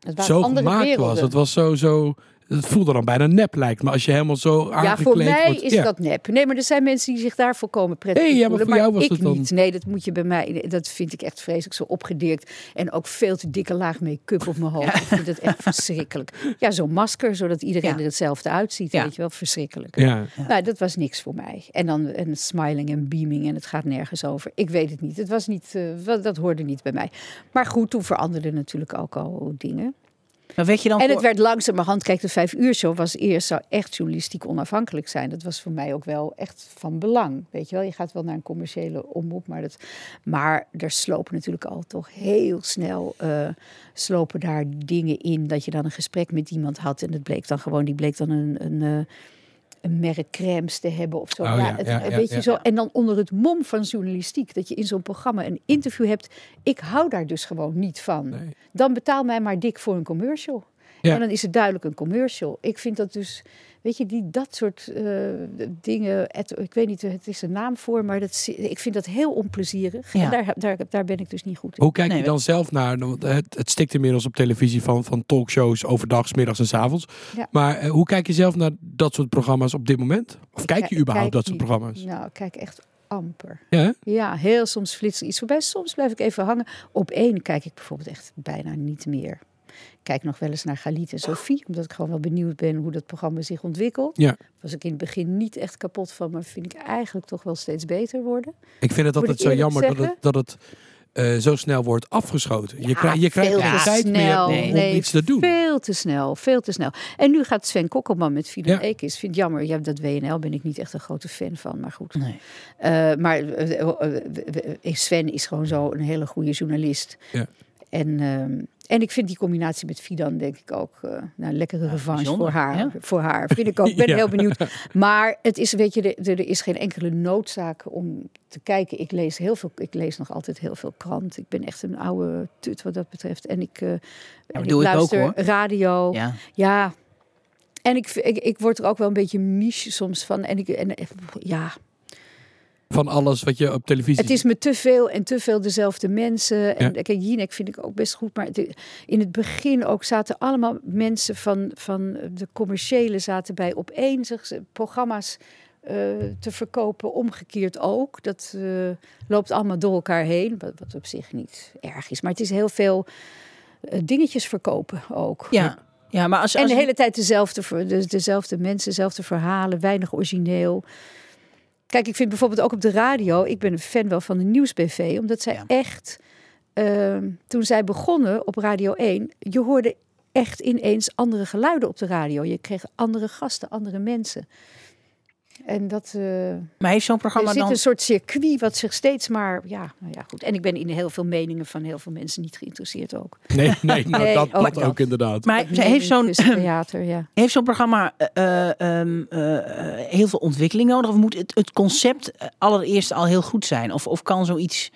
Het zo andere gemaakt werelden. was. Het was zo, zo, het voelde dan bijna nep lijkt me. Als je helemaal zo Ja, aangekleed voor mij wordt. is Ja. dat nep. Nee, maar er zijn mensen die zich daar volkomen prettig Nee, in ja, maar voelen. voor jou was ik het dan- niet. Nee, dat moet je bij mij... Dat vind ik echt vreselijk, zo opgedirkt. En ook veel te dikke laag make-up op mijn hoofd. Ik vind het echt verschrikkelijk. Ja, zo'n masker, zodat iedereen Ja. er hetzelfde uitziet. Ja. Weet je wel, verschrikkelijk. Ja. Nou, dat was niks voor mij. En dan een smiling en beaming en het gaat nergens over. Ik weet het niet. Het was niet, eh, dat hoorde niet bij mij. Maar goed, toen veranderden natuurlijk ook al dingen. Maar weet je dan En voor- het werd langzamerhand, kijk, de vijf uur show was eerst, zou echt journalistiek onafhankelijk zijn. Dat was voor mij ook wel echt van belang. Weet je wel, je gaat wel naar een commerciële omroep, maar, dat, maar er slopen natuurlijk al toch heel snel, eh, slopen daar dingen in. Dat je dan een gesprek met iemand had en het bleek dan gewoon, die bleek dan een, een, eh, een merk crèmes te hebben of zo. Oh ja, het- ja, ja, weet je zo. En dan onder het mom van journalistiek, dat je in zo'n programma een interview hebt. Ik hou daar dus gewoon niet van. Nee. Dan betaal mij maar dik voor een commercial. Ja. En dan is het duidelijk een commercial. Ik vind dat dus, weet je, die, dat soort eh, dingen. Het, ik weet niet, het is een naam voor, maar dat, ik vind dat heel onplezierig. Ja. En daar, daar, daar ben ik dus niet goed in. Hoe kijk Nee, je dan zelf naar? Want Het, het stikt inmiddels op televisie van, van talkshows overdag, 's middags en 's avonds. Ja. Maar eh, hoe kijk je zelf naar dat soort programma's op dit moment? Of kijk je überhaupt kijk dat soort programma's? Nou, ik kijk echt amper. Ja? Ja, heel soms flitst er iets voorbij. Soms blijf ik even hangen. Op één kijk ik bijvoorbeeld echt bijna niet meer. Kijk nog wel eens naar Galit en Sophie, omdat ik gewoon wel benieuwd ben hoe dat programma zich ontwikkelt. Ja. Was ik in het begin niet echt kapot van, maar vind ik eigenlijk toch wel steeds beter worden. Ik vind het altijd zo jammer dat het, dat het eh, zo snel wordt afgeschoten. je, krijgt je krijgt geen tijd snel. meer om, Nee, iets te doen. Veel te snel, veel te snel. En nu gaat Sven Kokkelman met Fidan Ja. Ekis. Vind het jammer, ja, dat WNL ben ik niet echt een grote fan van, maar goed. Nee. Eh, maar eh, Sven is gewoon zo een hele goede journalist. Ja. En, ehm, en ik vind die combinatie met Fidan denk ik ook eh, nou, een lekkere revanche voor haar. Voor haar, vind ik ook. Ik ben Ja. heel benieuwd. Maar het is, weet je, er, er is geen enkele noodzaak om te kijken. Ik lees heel veel, ik lees nog altijd heel veel krant. Ik ben echt een oude tut wat dat betreft. En ik, en ook, luister radio. Ja. Ja. En ik, ik, ik word er ook wel een beetje miche soms van. En ik, en, ja, Van alles wat je op televisie het is me te veel en te veel dezelfde mensen. En Ja. kijk, Jinek vind ik ook best goed. Maar in het begin ook zaten allemaal mensen van, van de commerciële zaten bij op één zich programma's eh, te verkopen. Omgekeerd ook. Dat eh, loopt allemaal door elkaar heen. Wat, wat op zich niet erg is. Maar het is heel veel eh, dingetjes verkopen ook. Ja. ja, maar als, En als de hele tijd dezelfde, de, dezelfde mensen, dezelfde verhalen, weinig origineel. Kijk, ik vind bijvoorbeeld ook op de radio, ik ben een fan wel van de Nieuwsbv, omdat zij Ja. echt, ehm, toen zij begonnen op Radio 1, je hoorde echt ineens andere geluiden op de radio. Je kreeg andere gasten, andere mensen. En dat, eh, maar heeft zo'n er programma zit dan... een soort circuit wat zich steeds maar, ja, nou ja, goed. En ik ben in heel veel meningen van heel veel mensen niet geïnteresseerd ook. Nee, nee, nou, Nee, dat, ook dat dat. ook inderdaad. Maar Dat heeft zo'n meningstheater, ja. heeft zo'n programma eh, eh, ehm, eh, eh, heel veel ontwikkeling nodig? Of moet het, het concept allereerst al heel goed zijn? Of, of kan zoiets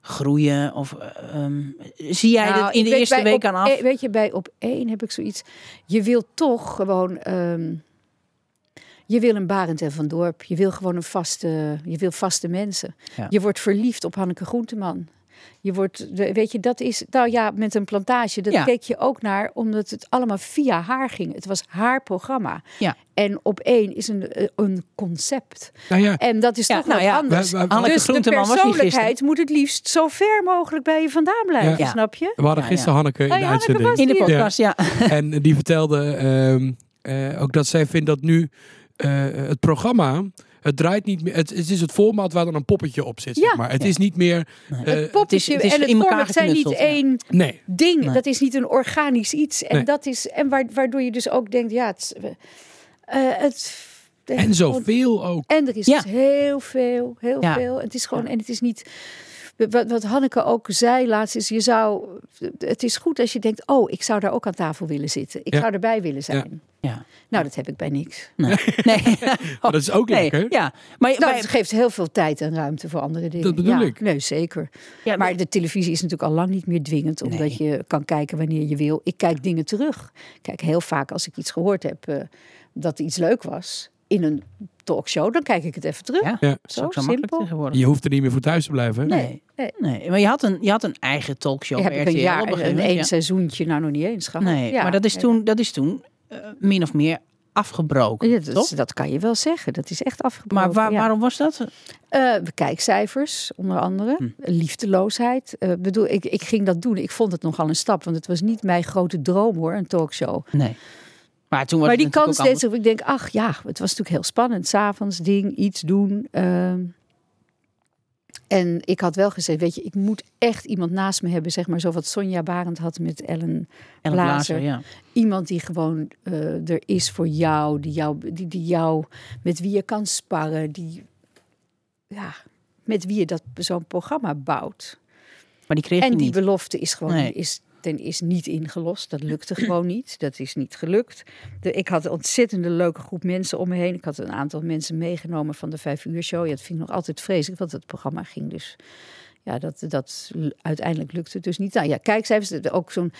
groeien? Of, eh, ehm, zie jij Nou, dat in de weet eerste bij week op aan af? één- weet je, bij op één heb ik zoiets. Je wil toch gewoon. ehm, je wil een Barend en Van Dorp. Je wil gewoon een vaste. Je wil vaste mensen. Ja. Je wordt verliefd op Hanneke Groenteman. Je wordt, weet je, dat is, nou ja, met een plantage, dat Ja. keek je ook naar, omdat het allemaal via haar ging. Het was haar programma. Ja. En op één is een, een concept. Nou ja, En dat is Ja, toch nou wat ja, anders. we- we- Anneke dus de Groenteman was hier persoonlijkheid moet het liefst zo ver mogelijk bij je vandaan blijven, Ja. snap je? we hadden Ja, gisteren Hanneke in Oh de Hanneke uitzending. In de podcast, ja. En die vertelde ehm, eh, ook dat zij vindt dat nu het programma. Het draait niet meer. Het, het is het format waar dan een poppetje op zit. Ja. Zeg maar. Het is niet meer. eh, Het poppetje het is en het in elkaar format zijn niet ja. één nee. ding. Nee. Dat is niet een organisch iets. En, Nee. dat is, en wa- waardoor je dus ook denkt, ja, het, eh, het En zoveel ook. En er is Ja. dus heel veel, heel Ja. veel. En het is gewoon, en het is niet. Wat, wat Hanneke ook zei laatst is, je zou, het is goed als je denkt, oh, ik zou daar ook aan tafel willen zitten. Ik Ja. zou erbij willen zijn. Ja. Nou, dat heb ik bij niks. Nee. nee. Maar dat is ook Nee, lekker. Ja. Maar, Nou, maar- het geeft heel veel tijd en ruimte voor andere dingen. Dat bedoel ja, ik. Nee, zeker. Ja, maar de televisie is natuurlijk al lang niet meer dwingend, omdat Nee. je kan kijken wanneer je wil. Ik kijk dingen terug. Ik Kijk, heel vaak als ik iets gehoord heb eh, dat iets leuk was in een talkshow, dan kijk ik het even terug. Ja, Ja. Zo zo makkelijk simpel. tegenwoordig. Je hoeft er niet meer voor thuis te blijven. hè? Nee. Nee. Nee, maar je had een, je had een eigen talkshow heb ik een RTL jaar, op een, een één ja. seizoentje, nou nog niet eens gehad. Nee, Ja. maar dat is toen, dat is toen eh, min of meer afgebroken, Ja, dat, toch? is- dat kan je wel zeggen. Dat is echt afgebroken. Maar waar, ja. waarom was dat? Eh, kijkcijfers, onder andere. Hm. Liefdeloosheid. Eh, bedoel, ik, ik ging dat doen. Ik vond het nogal een stap. Want het was niet mijn grote droom hoor, een talkshow. Nee. Maar toen was maar die kans natuurlijk steeds. Ik denk, ach ja, het was natuurlijk heel spannend. S'avonds ding, iets doen. ehm. en ik had wel gezegd, weet je, ik moet echt iemand naast me hebben. Zeg maar zo wat Sonja Barend had met Ellen anders. En Blazer. Blazer, ja. Iemand die gewoon eh, er is voor jou, die jou, die, die jou, met wie je kan sparren, die, ja, met wie je dat zo'n programma bouwt. Maar die kreeg En die niet. belofte is gewoon Nee. is, ten is niet ingelost. Dat lukte gewoon niet. Dat is niet gelukt. De, ik had een ontzettende leuke groep mensen om me heen. Ik had een aantal mensen meegenomen van de vijf uur show. Ja, dat vind ik nog altijd vreselijk, want het programma ging dus. Ja, dat, dat uiteindelijk lukte het dus niet. Nou ja, kijkcijfers, dat- ook zo'n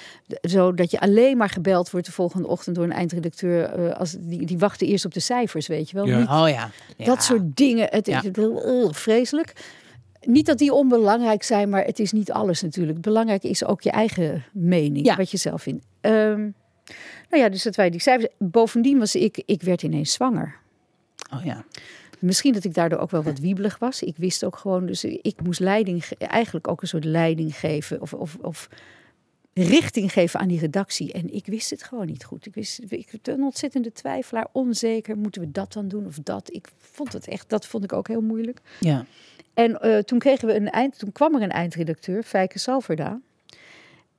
zo dat je alleen maar gebeld wordt de volgende ochtend door een eindredacteur. eh, als, die, die wachten eerst op de cijfers, weet je wel. Ja. Niet Oh ja. ja. dat soort dingen. Het is uh, vreselijk. Niet dat die onbelangrijk zijn, maar het is niet alles natuurlijk. Belangrijk is ook je eigen mening, Ja. wat je zelf vindt. Ehm, nou ja, dus dat wij die cijfers. Bovendien was ik, ik werd ineens zwanger. Oh ja. Misschien dat ik daardoor ook wel wat wiebelig was. Ik wist ook gewoon, dus ik moest leiding, ge- eigenlijk ook een soort leiding geven. Of, of, of richting geven aan die redactie. En ik wist het gewoon niet goed. Ik wist, ik een ontzettende twijfelaar, onzeker. Moeten we dat dan doen of dat? Ik vond het echt, dat vond ik ook heel moeilijk. Ja. En eh, toen kregen we een eind, toen kwam er een eindredacteur, Fijke Salverda.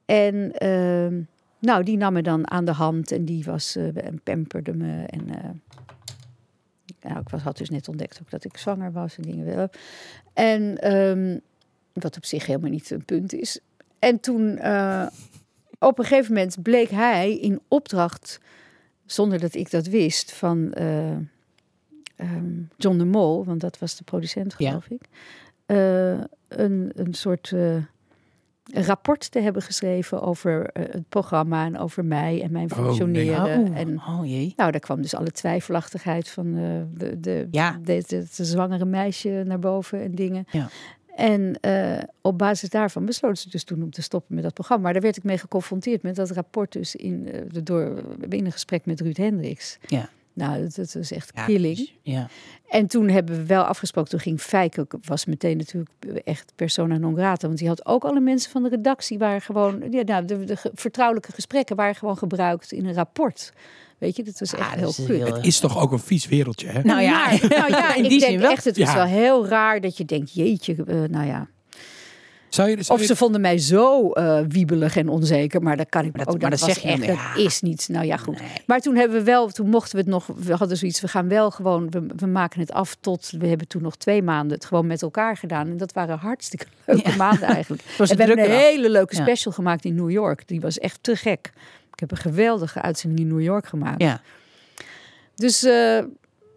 En ehm, nou, die nam me dan aan de hand en die was eh, en pamperde me. En eh, nou, ik was, had dus net ontdekt ook dat ik zwanger was en dingen. En ehm, wat op zich helemaal niet een punt is. En toen op een gegeven moment bleek hij in opdracht, zonder dat ik dat wist, van eh, ehm, John de Mol, want dat was de producent, Ja. geloof ik, eh, een, een soort eh, rapport te hebben geschreven over eh, het programma en over mij en mijn Oh, nee. functioneren. Oh, En oh jee. nou, daar kwam dus alle twijfelachtigheid van eh, de, de, Ja. de, de, de zwangere meisje naar boven en dingen. Ja. En eh, op basis daarvan besloten ze dus toen om te stoppen met dat programma. Maar daar werd ik mee geconfronteerd met dat rapport dus in, de- door, in een gesprek met Ruud Hendricks. Ja. Nou, dat, dat was echt Ja, killing. dus- Ja. En toen hebben we wel afgesproken, toen ging Fijke, was meteen natuurlijk echt persona non grata. Want die had ook alle mensen van de redactie, waren gewoon, ja, nou, de, vertrouwelijke gesprekken waren gewoon gebruikt in een rapport. Weet je, dat was echt Ah, dat heel heel- Het is toch ook een vies wereldje, hè? Nou ja, Maar, nou ja, in ik die denk zin wel. echt, het is Ja. wel heel raar dat je denkt, jeetje, eh, nou ja. Zou je, zou Of ze vonden mij zo eh, wiebelig en onzeker, maar dat kan ik Maar ook. dat- maar dat zeg je echt, dat ja. is niet. Nou ja, goed. Maar toen hebben we wel, toen mochten we het nog, we hadden zoiets, we gaan wel gewoon, we, we maken het af tot, we hebben toen nog twee maanden het gewoon met elkaar gedaan. En dat waren hartstikke leuke maanden eigenlijk. was en de we hebben een hele leuke Ja. special gemaakt in New York. Die was echt te gek. Ik heb een geweldige uitzending in New York gemaakt. Ja. Dus, eh,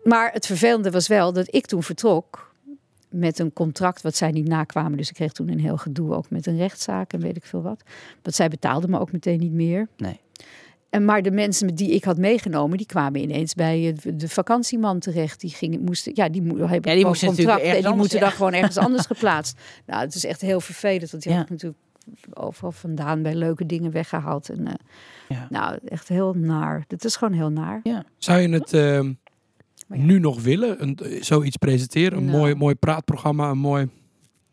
maar het vervelende was wel dat ik toen vertrok met een contract wat zij niet nakwamen. Dus ik kreeg toen een heel gedoe ook met een rechtszaak en weet ik veel wat. Want zij betaalde me ook meteen niet meer. Nee. En maar de mensen die ik had meegenomen, die kwamen ineens bij eh, de vakantieman terecht. Die gingen, moesten, ja, die, mo- hebben die gewoon moesten natuurlijk contract ergens en die anders, moeten ja. dan gewoon ergens anders geplaatst. Nou, het is echt heel vervelend, want die Ja. had ik natuurlijk overal vandaan bij leuke dingen weggehaald. En, eh, Ja. Nou, echt heel naar. Dit is gewoon heel naar. Zou je het ehm, Maar ja. nu nog willen? Een, zoiets presenteren? Een Nou. mooi, mooi praatprogramma? Een mooi...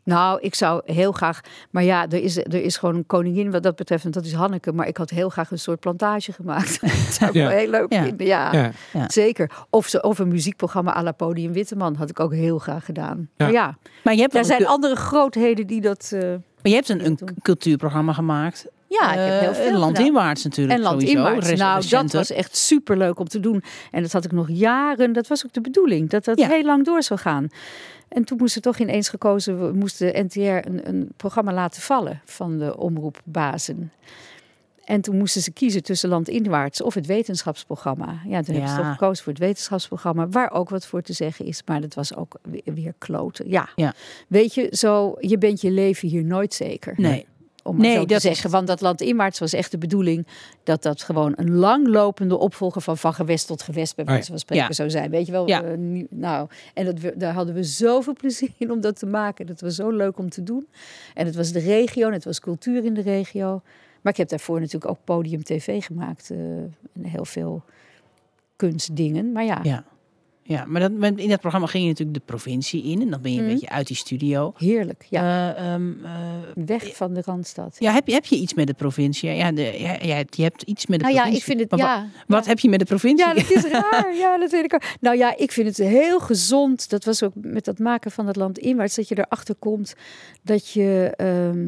Nou, ik zou heel graag. Maar ja, er is, er is gewoon een koningin wat dat betreft. En dat is Hanneke. Maar ik had heel graag een soort plantage gemaakt. dat zou ik Ja. wel heel leuk Ja. vinden. Ja, Ja. Ja. zeker. Of, zo, of een muziekprogramma à la Podium Witteman. Had ik ook heel graag gedaan. Ja. Maar ja, Maar je hebt, er zijn andere grootheden die dat. eh, maar je hebt een, een cultuurprogramma gemaakt. Ja, ik heb heel Eh, veel gedaan. Landinwaarts natuurlijk. En sowieso. landinwaarts. Res- Nou, dat was echt superleuk om te doen. En dat had ik nog jaren. Dat was ook de bedoeling. Dat dat Ja. heel lang door zou gaan. En toen moest er toch ineens gekozen. We moesten de NTR een, een programma laten vallen van de omroepbazen. En toen moesten ze kiezen tussen landinwaarts of het wetenschapsprogramma. Ja, toen hebben ze Ja. toch gekozen voor het wetenschapsprogramma, waar ook wat voor te zeggen is. Maar dat was ook weer, weer kloten. Ja. Ja. weet je, zo, je bent je leven hier nooit zeker. Nee. Om Nee, zo te dat zeggen. het. Want dat landinwaarts was echt de bedoeling dat dat gewoon een langlopende opvolger van van gewest tot gewest bij wijze van spreken Ja. zou zijn. Weet je wel? Ja. eh, nou, en dat, we- daar hadden we zoveel plezier in om dat te maken. Dat was zo leuk om te doen. En het was de regio, en het was cultuur in de regio. Maar ik heb daarvoor natuurlijk ook podium tv gemaakt. eh, en heel veel kunstdingen. Maar ja, Ja. Ja, maar dat, in dat programma ging je natuurlijk de provincie in. En dan ben je een Mhm. beetje uit die studio. heerlijk. Ja. Eh, ehm, eh, Weg van de Randstad. ja, heb, je- heb je iets met de provincie? Ja, de, ja, ja, je hebt iets met de Nou ja, provincie. ik vind het... Maar Ja, Wat heb je met de provincie? Ja, dat is raar. Ja, dat weet ik ook. Nou ja, ik vind het heel gezond. Dat was ook met dat maken van het land inwaarts. Dat je erachter komt dat je... ehm,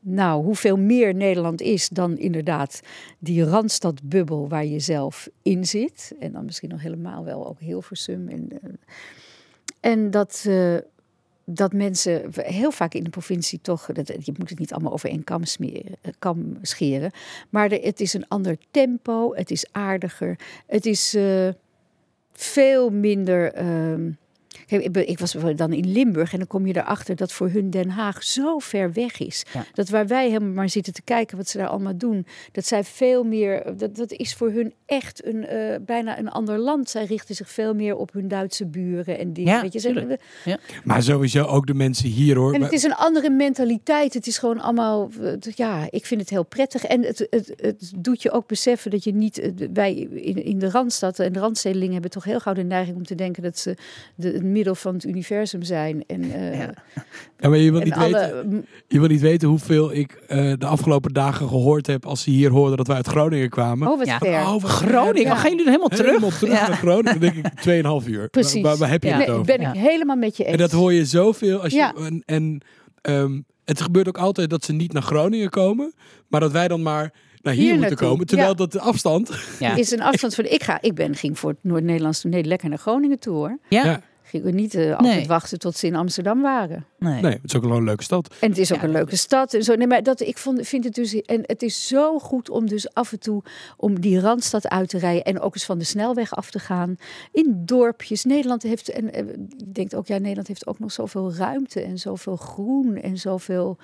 nou, hoeveel meer Nederland is dan inderdaad die Randstadbubbel waar je zelf in zit. En dan misschien nog helemaal wel ook Hilversum. En, eh, en dat, eh, dat mensen heel vaak in de provincie toch... Dat, je moet het niet allemaal over één kam, smeren, eh, kam scheren. Maar het is een ander tempo, het is aardiger. Het is veel minder... ehm, ik, was dan in Limburg en dan kom je erachter dat voor hun Den Haag zo ver weg is. Ja. Dat waar wij helemaal maar zitten te kijken wat ze daar allemaal doen, dat zij veel meer, dat, dat is voor hun echt een, eh, bijna een ander land. Zij richten zich veel meer op hun Duitse buren en dingen. Ja, weet je, ze- tuurlijk. Maar sowieso ook de mensen hier hoor. en het is een andere mentaliteit. Het is gewoon allemaal, ja, ik vind het heel prettig. En het, het, het doet je ook beseffen dat je niet, eh, wij in, in de Randstad en de Randstedelingen hebben toch heel gauw de neiging om te denken dat ze de, middel van het universum zijn. En, eh, Ja. Ja, maar je wil, en niet alle, weten, je wil niet weten hoeveel ik eh, de afgelopen dagen gehoord heb als ze hier hoorden dat wij uit Groningen kwamen. oh, wat Ja. ver. Oh, wat Groningen, Ja. maar gaan jullie helemaal terug? Helemaal terug Ja. naar Groningen. Denk ik 2,5 uur. Precies. Waar, waar heb je Ja. het Nee, over? ben Ja. ik helemaal met je eens. En dat hoor je zoveel. Als je, Ja. En, en ehm, het gebeurt ook altijd dat ze niet naar Groningen komen, maar dat wij dan maar naar hier, Hier moeten komen. Terwijl Ja. dat de afstand. Ja. is een afstand van. Ik, ga, ik ben, ging voor het Noord-Nederlands tournee lekker naar Groningen toe hoor. Ja? Ja. Ging er niet eh, altijd Nee. wachten tot ze in Amsterdam waren. Nee. Nee, het is ook gewoon een leuke stad. En het is ook Ja. een leuke stad. En zo. Nee, maar dat, ik vond, vind het dus. En het is zo goed om dus af en toe om die randstad uit te rijden. En ook eens van de snelweg af te gaan. In dorpjes. Nederland heeft. En eh, je denkt ook, ja, Nederland heeft ook nog zoveel ruimte en zoveel groen en zoveel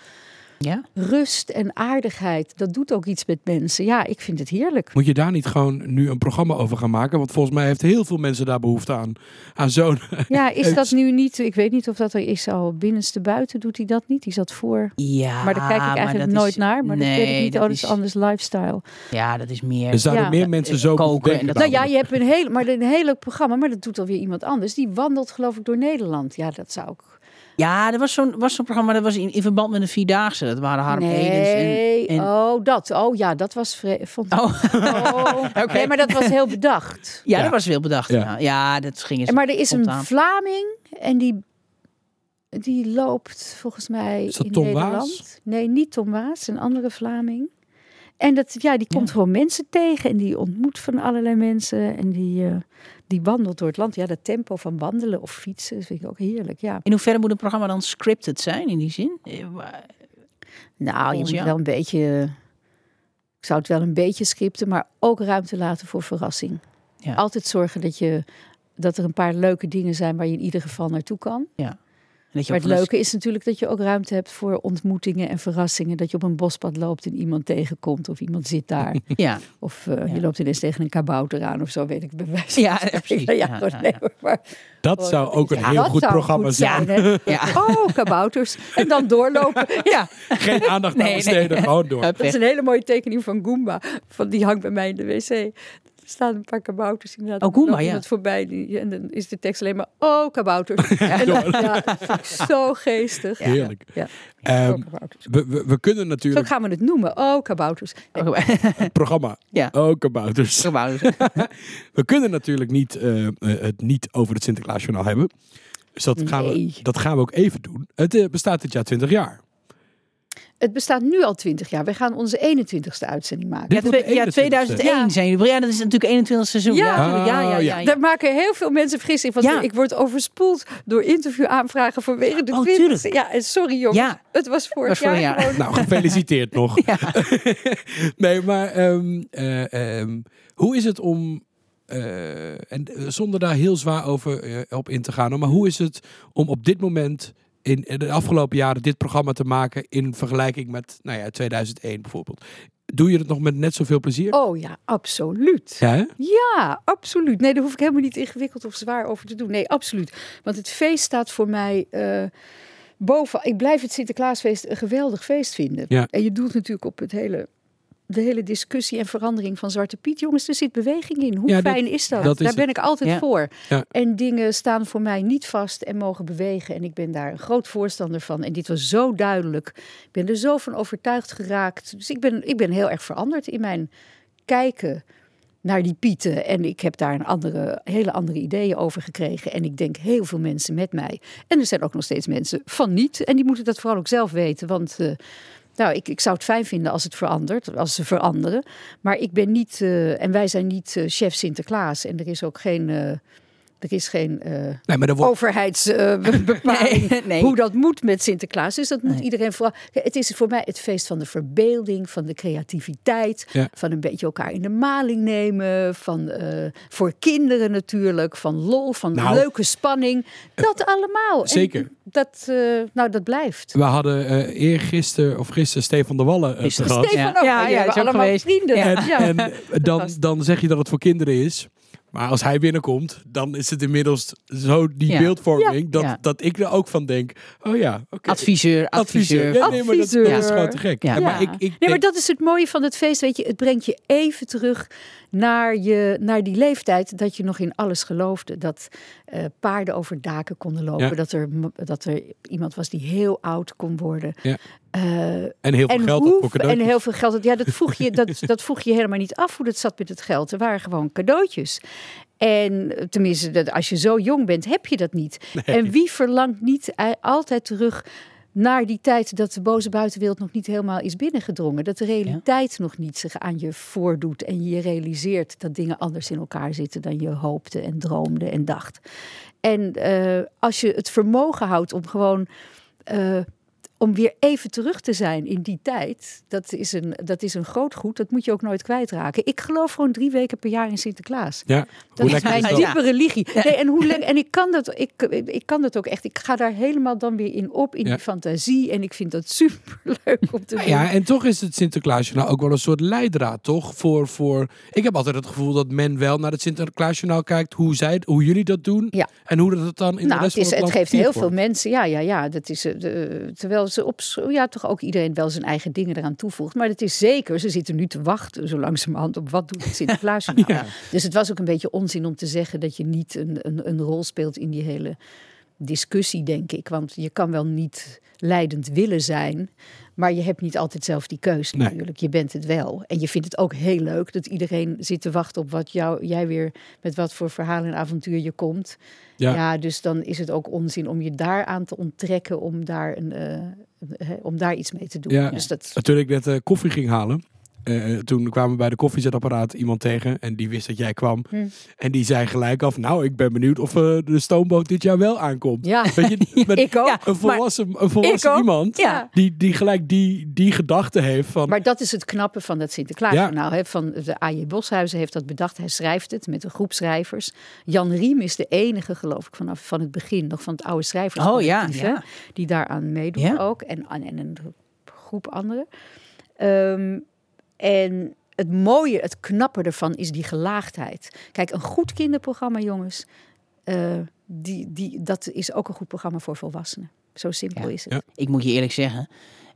Ja? rust en aardigheid. Dat doet ook iets met mensen. Ja, ik vind het heerlijk. Moet je daar niet gewoon nu een programma over gaan maken? Want volgens mij heeft heel veel mensen daar behoefte aan. Aan zo'n... Ja, is dat nu niet. Ik weet niet of dat er is al binnenste buiten. Doet hij dat niet? Die zat voor. Ja, Maar daar kijk ik eigenlijk nooit is- naar. Maar dat weet ik niet. dat Oh, dat is anders lifestyle. Ja, dat is meer... Er zouden Ja. meer mensen zo Koken en dat- Nou ja, je hebt een heel, maar een heel leuk programma, maar dat doet alweer iemand anders. Die wandelt geloof ik door Nederland. Ja, dat zou ik. Ja, er was zo'n was zo'n programma, dat was in, in verband met een Vierdaagse. Dat waren Harm Edens Nee, en... en oh dat. Oh ja, dat was vre- vond ik- Oh, Oh. Nee, maar dat was heel bedacht. ja, Ja. dat was veel bedacht. Ja. Ja, ja dat ging eens En Maar er is een. Vlaming en die, die loopt volgens mij Is dat in Tom Nederland. Waas? Nee, niet Tom Waas, een andere Vlaming. En dat, ja, die komt gewoon mensen tegen en die ontmoet van allerlei mensen en die, eh, die wandelt door het land. Ja, dat tempo van wandelen of fietsen vind ik ook heerlijk. Ja. In hoeverre moet een programma dan scripted zijn in die zin? Nou, je moet wel een beetje. Ik zou het wel een beetje scripten, maar ook ruimte laten voor verrassing. Ja. Altijd zorgen dat, je, dat er een paar leuke dingen zijn waar je in ieder geval naartoe kan. Ja. Dat je Maar het leuke is natuurlijk dat je ook ruimte hebt voor ontmoetingen en verrassingen. Dat je op een bospad loopt en iemand tegenkomt of iemand zit daar. Ja, Of eh, Ja. je loopt ineens tegen een kabouter aan of zo, weet ik bij wijze Ja, van ja, spreken. precies. Ja, Ja, gewoon, ja, nee, ja. hoor, maar Dat Oh, zou ook een ja, heel dat goed zou programma goed zijn. Ja. Oh, kabouters. En dan doorlopen. Ja, Geen aandacht aan Nee, besteden, nee. gewoon door. Dat is een hele mooie tekening van Goomba. Van, die hangt bij mij in de wc. Er staan een paar kabouters inderdaad. Oh, Goomba, ja. voorbij die, en dan is de tekst alleen maar, oh, kabouters. en ja, dat zo geestig. Heerlijk. Ja. Ehm, Oh, kabouters. we, we, we kunnen Zo natuurlijk gaan we het noemen. Oh, kabouters. Het programma Ja. ook kabouters. Gebouwen. We kunnen natuurlijk niet eh, eh, het niet over het Sinterklaasjournaal hebben. Dus dat, gaan we, dat gaan we ook even doen. Het eh, bestaat dit jaar 20 jaar. Het bestaat nu al twintig jaar. Wij gaan onze 21ste uitzending maken. Ja, twee- ja, 21ste. 2001 Ja. zijn jullie. Ja, dat is natuurlijk 21 seizoen. Ja. Ja, ja, ja, Oh, ja. ja. ja. Daar maken heel veel mensen vergissing van. Ja. Ik word overspoeld door interviewaanvragen vanwege de Oh, 20ste. tuurlijk. Ja, en sorry jongens. Ja. Het was vorig Was vorig jaar. Nou, gefeliciteerd nog. nee, maar ehm, eh, ehm, hoe is het om, eh, en eh, zonder daar heel zwaar over op in te gaan, maar hoe is het om op dit moment in, in de afgelopen jaren dit programma te maken in vergelijking met nou ja, 2001 bijvoorbeeld? Doe je het nog met net zoveel plezier? Oh ja, absoluut. Ja, hè? Ja, absoluut. Nee, daar hoef ik helemaal niet ingewikkeld of zwaar over te doen. Nee, absoluut. Want het feest staat voor mij eh, boven. Ik blijf het Sinterklaasfeest een geweldig feest vinden. Ja. En je doelt natuurlijk op het hele, de hele discussie en verandering van Zwarte Piet. Jongens, er zit beweging in. Hoe Ja, dat- fijn is dat? dat is Daar ben het. ik altijd Ja. voor. Ja. En dingen staan voor mij niet vast en mogen bewegen. En ik ben daar een groot voorstander van. En dit was zo duidelijk. Ik ben er zo van overtuigd geraakt. Dus ik ben, ik ben heel erg veranderd in mijn kijken naar die pieten. En ik heb daar een andere, hele andere ideeën over gekregen. En ik denk heel veel mensen met mij. En er zijn ook nog steeds mensen van niet. En die moeten dat vooral ook zelf weten. Want eh, nou, ik, ik zou het fijn vinden als het verandert, als ze veranderen. Maar ik ben niet, eh, en wij zijn niet eh, chef Sinterklaas. En er is ook geen, eh, er is geen eh, Nee, wordt, overheidsbepaling Nee, nee. hoe dat moet met Sinterklaas. Dus dat moet Nee. iedereen vooral. Ja, Het is voor mij het feest van de verbeelding, van de creativiteit, Ja. van een beetje elkaar in de maling nemen, van eh, voor kinderen natuurlijk, van lol, van Nou, leuke spanning. Dat allemaal. En zeker. dat, eh, nou, dat blijft. we hadden eh eergisteren of gisteren Stefan de Wallen eh, gast. Stefan Ja. ook. Ja, Ja, ja, allemaal geweest. vrienden. Ja. Ja. En, en dan, dan zeg je dat het voor kinderen is. Maar als hij binnenkomt, dan is het inmiddels zo die Ja. beeldvorming dat, Ja. dat ik er ook van denk. Oh ja, oké. Adviseur, Adviseur. adviseur. Ja, nee, maar dat, dat is gewoon te gek. Maar ik, ik nee, maar dat is het mooie van het feest. Weet je, het brengt je even terug naar, je, naar die leeftijd dat je nog in alles geloofde. Dat eh, paarden over daken konden lopen. Ja. Dat, er, dat er iemand was die heel oud kon worden. Ja. Eh, en heel veel en, geld hoe- en heel veel geld. Ja, dat vroeg, je, dat, dat vroeg je helemaal niet af hoe dat zat met het geld. Er waren gewoon cadeautjes. En eh, tenminste, dat, als je zo jong bent, heb je dat niet. En wie verlangt niet altijd terug naar die tijd dat de boze buitenwereld nog niet helemaal is binnengedrongen? Dat de realiteit nog niet zich aan je voordoet en je realiseert dat dingen anders in elkaar zitten dan je hoopte en droomde en dacht. En eh, als je het vermogen houdt om gewoon. eh, om weer even terug te zijn in die tijd, dat is, een, dat is een groot goed. Dat moet je ook nooit kwijtraken. Ik geloof gewoon drie weken per jaar in Sinterklaas. Ja, Dat hoe is mijn is diepe religie. Nee, en, hoe, le- en ik, kan dat, ik, ik kan dat ook echt. Ik ga daar helemaal dan weer in op, in Ja. die fantasie. En ik vind dat superleuk om te doen. Ja, en toch is het Sinterklaasjournaal ook wel een soort leidraad, toch? Voor, voor... Ik heb altijd het gevoel dat men wel naar het Sinterklaasjournaal kijkt, hoe, zij, hoe jullie dat doen. Ja. En hoe dat het dan in de nou, rest het, is, van het geeft heel veel mensen. Ja, ja, ja. Dat is, eh, de, terwijl ze op, ja, toch ook iedereen wel zijn eigen dingen eraan toevoegt. Maar het is zeker, ze zitten nu te wachten zo langzamerhand op wat doet het Sinterklaasjournaal. Ja. Dus het was ook een beetje onzin om te zeggen dat je niet een, een, een rol speelt in die hele discussie, denk ik. Want je kan wel niet leidend willen zijn, maar je hebt niet altijd zelf die keus Nee. natuurlijk. Je bent het wel. En je vindt het ook heel leuk dat iedereen zit te wachten op wat jou, jij weer met wat voor verhaal en avontuur je komt. Ja. Ja. dus dan is het ook onzin om je daaraan te onttrekken om daar, een, eh, om daar iets mee te doen. Ja. Dus dat, Toen ik net eh, koffie ging halen, eh, toen kwamen we bij de koffiezetapparaat iemand tegen. En die wist dat jij kwam. Hm. En die zei gelijk af, nou, ik ben benieuwd of eh, de stoomboot dit jaar wel aankomt. Ja, Weet je, met ik ook. Ja, een volwassen, een volwassen ook. iemand Ja. die, die gelijk die, die gedachte heeft van... Maar dat is het knappe van dat Sinterklaasjournaal. hè. Van de A.J. Boshuizen heeft dat bedacht. Hij schrijft het met een groep schrijvers. Jan Riem is de enige, geloof ik, vanaf van het begin. Nog van het oude schrijvers. Oh, ja, ja. Die daaraan meedoen Ja. ook. En, en een groep anderen. Ehm, en het mooie, het knappe ervan is die gelaagdheid. Kijk, een goed kinderprogramma, jongens... eh, die, die, dat is ook een goed programma voor volwassenen. Zo simpel Ja. is het. Ja. Ik moet je eerlijk zeggen,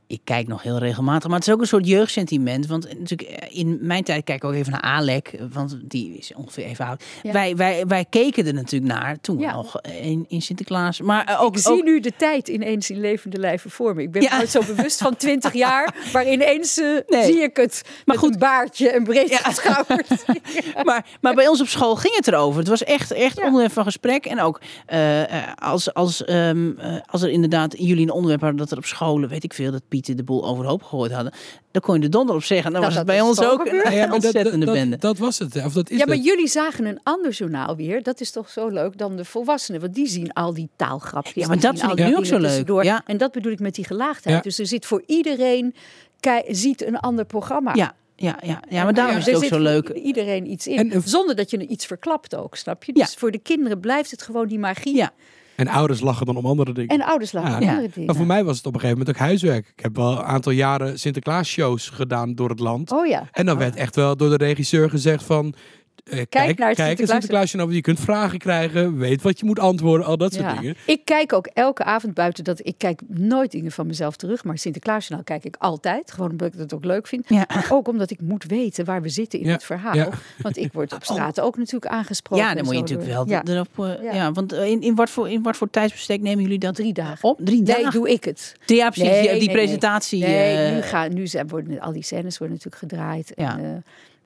ik kijk nog heel regelmatig. Maar het is ook een soort jeugdsentiment. Want natuurlijk, eh, in mijn tijd kijk ik ook even naar Alek. Want die is ongeveer even oud. Ja. Wij, wij, wij keken er natuurlijk naar toen Ja. nog in, in Sinterklaas. Maar eh, ook, ik zie ook- nu de tijd ineens in levende lijven voor me. Ik ben Ja. nooit zo bewust van 20 jaar, maar ineens eh, Nee. zie ik het. Maar goed, een baardje en breed geschouderd. maar, maar bij ons op school ging het erover. Het was echt, echt Ja. onderwerp van gesprek. En ook eh, eh, als, als, ehm, eh, als er inderdaad jullie een onderwerp hadden dat er op scholen, weet ik veel, dat Pieten de boel overhoop gegooid hadden. Dan kon je de donder op zeggen. Dan Dat was het bij ons ook een Ja, maar dat, dat, ontzettende dat, bende. dat was het. Of dat is Ja, maar het. jullie zagen een ander journaal weer. Dat is toch zo leuk dan de volwassenen. Want die zien al die taalgrapjes. Ja, maar dat vind al ik die nu ook dingen zo leuk. Ja. En dat bedoel ik met die gelaagdheid. Ja. Dus er zit voor iedereen, ziet een ander programma. Ja, ja, ja, ja, maar daarom Ja, is het ook zit zo leuk. Iedereen iets in. En een- Zonder dat je er iets verklapt ook, snap je? Ja. Dus voor de kinderen blijft het gewoon die magie. Ja. En ouders lachen dan om andere dingen. En ouders Ja. om Ja. andere dingen. Maar voor mij was het op een gegeven moment ook huiswerk. Ik heb wel een aantal jaren Sinterklaas-shows gedaan door het land. Oh ja. En dan werd echt wel door de regisseur gezegd van... eh, kijk, kijk, naar het kijk Sinterklaasje over. Je kunt vragen krijgen, weet wat je moet antwoorden, al dat soort Ja. dingen. Ik kijk ook elke avond buiten dat ik kijk nooit dingen van mezelf terug, maar Sinterklaasjournaal kijk ik altijd, gewoon omdat ik het ook leuk vind. Ja. Maar ook omdat ik moet weten waar we zitten in Ja, het verhaal, ja. want ik word op straat ook natuurlijk aangesproken. Ja, dan moet je natuurlijk wel door- Ja. erop. eh, Ja. ja. want eh, in, in, wat voor, in wat voor tijdsbestek nemen jullie dat Drie dagen. op? Drie Nee, dagen? doe ik het. Jaar precies. Nee, die, die nee, nee. presentatie. Nee, nu, gaan, nu zijn, worden al die scènes worden natuurlijk gedraaid. Ja. En, eh,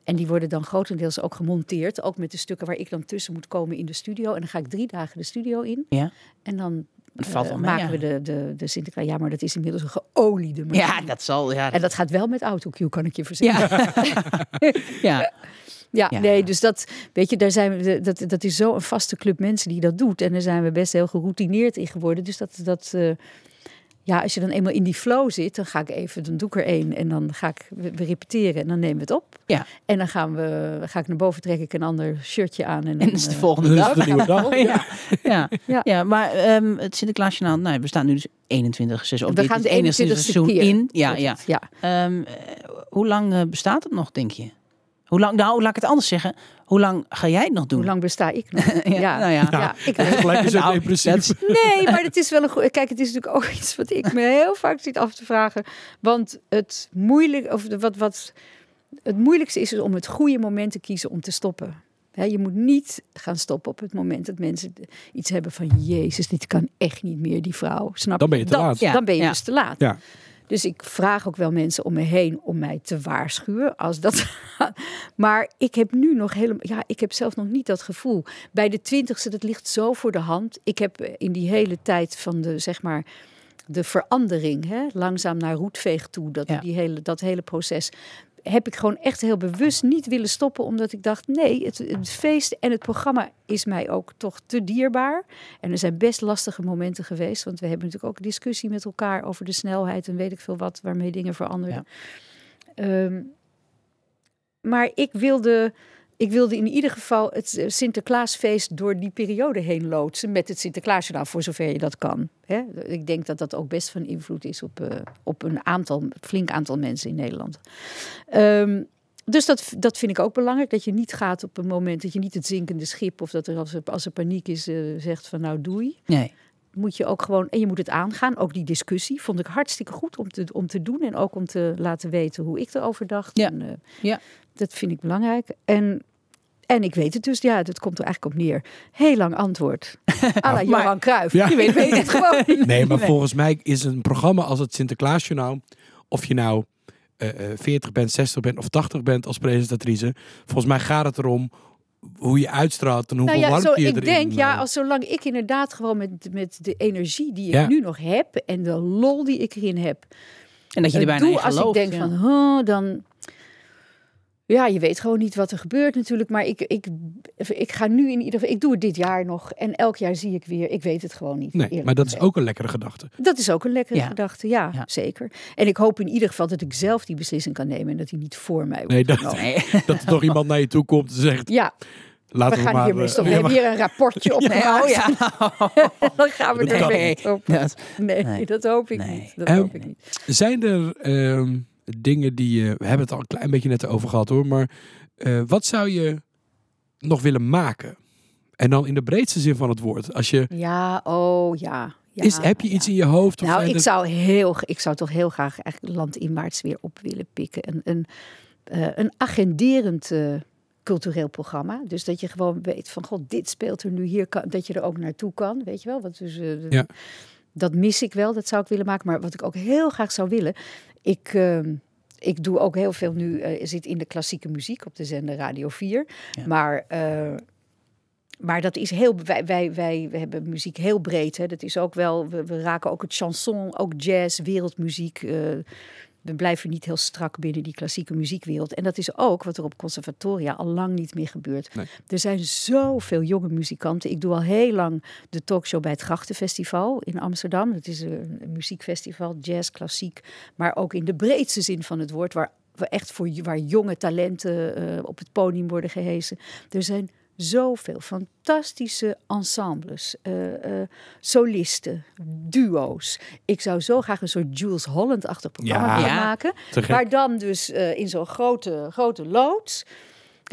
en die worden dan grotendeels ook gemonteerd. Ook met de stukken waar ik dan tussen moet komen in de studio. En dan ga ik drie dagen de studio in. Ja. En dan Dat valt eh, mee, maken ja. we de, de, de Sinterklaas. Ja, maar dat is inmiddels een geoliede machine. ja, dat zal. Ja, En dat gaat wel met autocue, kan ik je verzekeren. ja. ja. Ja, Ja. nee, dus dat, weet je, daar zijn we, dat, dat is zo een vaste club mensen die dat doet. En daar zijn we best heel geroutineerd in geworden. Dus dat, dat eh, ja, als je dan eenmaal in die flow zit, dan ga ik even, dan doe ik er één en dan ga ik, we, repeteren en dan nemen we het op. Ja. En dan gaan we, ga ik naar boven, trek ik een ander shirtje aan. En, En dan, dat is de eh, volgende dag. nieuwe. Ja, ja. Ja. ja. maar ehm, het Sinterklaasjournaal, nou, we staan nu dus 21 seizoen. Of we dit gaan de het enige 21ste seizoen keer. in. Ja, ja. ja. Ehm, eh, hoe lang eh, bestaat het nog, denk je? Hoe lang, nou, laat ik het anders zeggen. Hoe lang ga jij het nog doen? Hoe lang besta ik nog? Ja, nou ja. ja, ik Gelijk is het Nou, is- Nee, maar het is wel een goed. Kijk, het is natuurlijk ook iets wat ik me heel vaak zit af te vragen. Want het moeilijk, of wat, wat het moeilijkste is, is om het goede moment te kiezen om te stoppen. Hè, je moet niet gaan stoppen op het moment dat mensen iets hebben van Jezus, dit kan echt niet meer, die vrouw. Snap Dan ben je te Dat- laat. Ja, Dan ben je ja. dus te laat. Ja. Dus ik vraag ook wel mensen om me heen om mij te waarschuwen als dat. maar ik heb nu nog helemaal. Ja, ik heb zelf nog niet dat gevoel. Bij de twintigste, dat ligt zo voor de hand. Ik heb in die hele tijd van de zeg maar de verandering, hè, langzaam naar roetveeg toe, dat, Ja. die hele, dat hele proces. Heb ik gewoon echt heel bewust niet willen stoppen, omdat ik dacht: nee, het, het feest en het programma is mij ook toch te dierbaar. En er zijn best lastige momenten geweest, want we hebben natuurlijk ook discussie met elkaar over de snelheid en weet ik veel wat, waarmee dingen veranderden. Ehm, maar ik wilde, ik wilde in ieder geval het eh, Sinterklaasfeest door die periode heen loodsen met het Sinterklaasjournaal, voor zover je dat kan. Hè? Ik denk dat dat ook best van invloed is op, eh, op een aantal, flink aantal mensen in Nederland. Ehm, dus dat, dat vind ik ook belangrijk, dat je niet gaat op een moment dat je niet het zinkende schip of dat er als er, als er paniek is eh, zegt van nou doei Nee. moet je ook gewoon, en je moet het aangaan. Ook die discussie vond ik hartstikke goed om te, om te doen. En ook om te laten weten hoe ik erover dacht. Ja. En, Ja. Dat vind ik belangrijk. En, en ik weet het dus, ja, dat komt er eigenlijk op neer. Heel lang antwoord. à la Johan Cruijff. Ja. Je weet, weet het gewoon niet. Nee, maar volgens mij is een programma als het Sinterklaasjournaal, of je nou eh, eh, 40 bent, 60 bent of 80 bent als presentatrice, volgens mij gaat het erom hoe je uitstraalt en hoeveel Nou ja, warmte je ik erin... denk, ja, eh, als zolang ik inderdaad gewoon met, met de energie die ik Ja. nu nog heb en de lol die ik erin heb, En dat je er bijna doe in als gelooft. ik denk ja. van, huh, dan, Ja, je weet gewoon niet wat er gebeurt natuurlijk. Maar ik, ik, ik ga nu in ieder geval. Ik doe het dit jaar nog. En elk jaar zie ik weer. Ik weet het gewoon niet. Nee, maar dat is ook een lekkere gedachte. Dat is ook een lekkere Ja. gedachte. Ja, Ja. zeker. En ik hoop in ieder geval dat ik zelf die beslissing kan nemen. En dat die niet voor mij wordt Nee, dat, dat er toch iemand naar je toe komt en zegt... Ja, Laten we we, gaan maar... hier eh. We ja, hebben hier een rapportje op Oh ja. Dan gaan we Dat er kan mee niet. op. Nee, Nee. dat hoop ik Nee. niet. Dat Ehm, hoop ik niet. Zijn er ehm, dingen die je... We hebben het al een klein beetje net over gehad hoor. Maar eh, wat zou je nog willen maken? En dan in de breedste zin van het woord. Als je, Ja, oh ja. ja is, heb je ja. iets in je hoofd? Of Nou, ik zou, heel, ik zou toch heel graag eigenlijk landinwaarts weer op willen pikken. Een, een, eh, een agenderend eh, cultureel programma. Dus dat je gewoon weet van, god, dit speelt er nu hier. Kan, dat je er ook naartoe kan, weet je wel. Wat dus, Ja. Dat mis ik wel, dat zou ik willen maken. Maar wat ik ook heel graag zou willen... Ik, ehm, ik doe ook heel veel nu, eh, zit in de klassieke muziek op de zender Radio 4. Ja. Maar... eh, maar dat is heel. Wij, wij, wij we hebben muziek heel breed. Hè. Dat is ook wel. We, we raken ook het chanson, ook jazz, wereldmuziek. We blijven niet heel strak binnen die klassieke muziekwereld. En dat is ook wat er op conservatoria al lang niet meer gebeurt. Nee. Er zijn zoveel jonge muzikanten. Ik doe al heel lang de talkshow bij het Grachtenfestival in Amsterdam. Dat is een, een muziekfestival, jazz, klassiek. Maar ook in de breedste zin van het woord. Waar, waar echt voor waar jonge talenten eh, op het podium worden gehezen. Er zijn zoveel fantastische ensembles, eh, eh, solisten, duo's. Ik zou zo graag een soort Jules Holland-achtig programma Ja. willen Ja. maken. Maar dan dus eh, in zo'n grote, grote loods.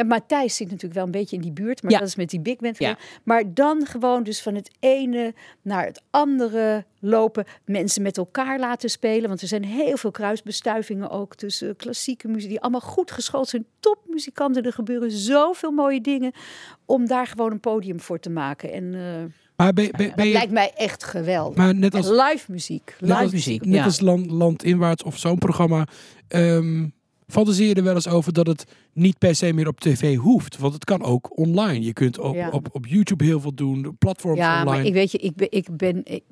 En Matthijs zit natuurlijk wel een beetje in die buurt, maar Ja. dat is met die big band. Ja. Maar dan gewoon dus van het ene naar het andere lopen. Mensen met elkaar laten spelen. Want er zijn heel veel kruisbestuivingen ook tussen klassieke muziek. Die allemaal goed geschoold zijn. Topmuzikanten. Er gebeuren zoveel mooie dingen. Om daar gewoon een podium voor te maken. En eh, Maar, ben, ben, ben dat je, lijkt mij echt geweldig. maar net als, En live muziek. net Live als, muziek, net ja. als land, landinwaarts of zo'n programma... ehm fantaseer je er wel eens over dat het niet per se meer op tv hoeft? Want het kan ook online. Je kunt op, Ja. op, op YouTube heel veel doen. Platforms Ja, online. maar ik weet je, ik ben, ik ben ik-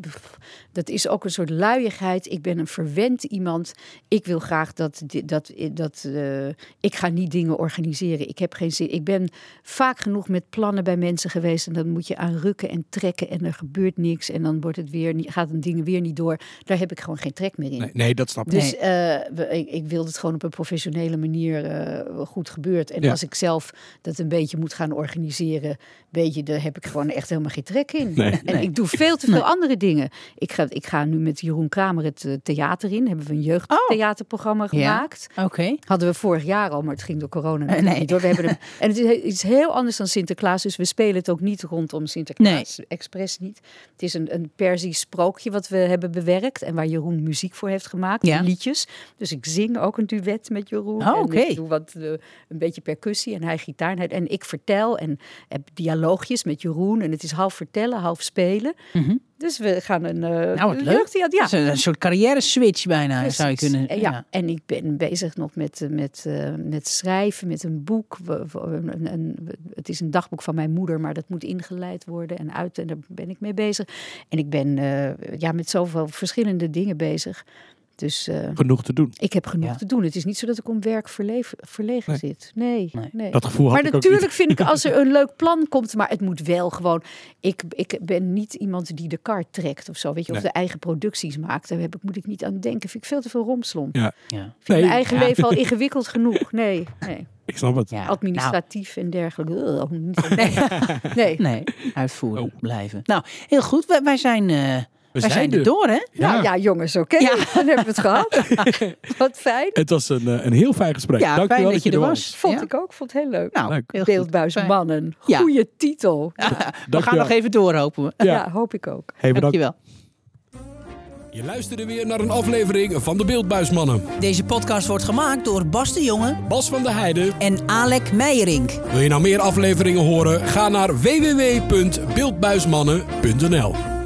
dat is ook een soort luiigheid. Ik ben een verwend iemand. Ik wil graag dat, dat, dat eh, ik ga niet dingen organiseren. Ik heb geen zin. Ik ben vaak genoeg met plannen bij mensen geweest en dan moet je aan rukken en trekken en er gebeurt niks en dan wordt het weer niet, gaat een ding weer niet door. Daar heb ik gewoon geen trek meer in. nee, nee, dat snap ik. Dus eh, ik, ik wil het gewoon op een professionele manier eh, goed gebeurt. En Ja. als ik zelf dat een beetje moet gaan organiseren, weet je, daar heb ik gewoon echt helemaal geen trek in. Nee. En ik doe veel te veel andere dingen. Ik ga, ik ga nu met Jeroen Kramer het eh, theater in. Hebben we een jeugdtheaterprogramma Ja. gemaakt. Oké. Hadden we vorig jaar al, maar het ging door corona nee. niet door. We hebben hem, en het is iets heel anders dan Sinterklaas. Dus we spelen het ook niet rondom Sinterklaas. Expres niet. Het is een, een Persisch sprookje wat we hebben bewerkt. En waar Jeroen muziek voor heeft gemaakt. Ja. Liedjes. Dus ik zing ook een duet met Jeroen. Oh, En oké. ik doe wat, eh, een beetje percussie en hij gitaar. En, hij- en ik vertel en heb dialoogjes met Jeroen. En het is half vertellen, half spelen. Mhm. Dus we gaan een uh, Nou, wat leuk. Ja, Dat is een, een soort carrière switch bijna, zou je kunnen... Ja. en ik ben bezig nog met, eh, met, eh, met schrijven, met een boek. We- we- een- een- het is een dagboek van mijn moeder, maar dat moet ingeleid worden en uit. En daar ben ik mee bezig. En ik ben ja, met zoveel verschillende dingen bezig. Dus eh, Genoeg te doen. ik heb genoeg Ja. te doen. Het is niet zo dat ik om werk verleven, verlegen Nee. zit. Nee, Nee. nee. Dat gevoel had Maar ik ook natuurlijk niet. vind ik als er een leuk plan komt, maar het moet wel gewoon. Ik, ik ben niet iemand die de kar trekt of zo, weet je, of Nee. de eigen producties maakt. Daar heb ik, moet ik niet aan denken. Vind ik veel te veel romslomp. Ja, Ja. Vind Nee, mijn eigen ja. leven al ingewikkeld genoeg. Nee, nee. ik snap het. Ja. administratief en dergelijke. Nee, nee. Nee, uitvoeren Oh. blijven. Nou, heel goed. Wij, wij zijn, wij zijn zijn er door, hè? Nou ja, jongens, oké. Ja. Dan hebben we het gehad. Wat fijn. Het was een, eh, een heel fijn gesprek. Ja, Dankjewel fijn dat je er er was. Vond Ja. ik ook. Vond het heel leuk. Nou, Leuk. Ja. Goeie titel. We gaan nog even door, hopen we. Ja. Ja. hoop ik ook. Hey. Dankjewel. Je luisterde weer naar een aflevering van de Beeldbuismannen. Deze podcast wordt gemaakt door Bas de Jonge Bas van der Heijden. en Alec Meijerink. Wil je nou meer afleveringen horen? Ga naar www.beeldbuismannen.nl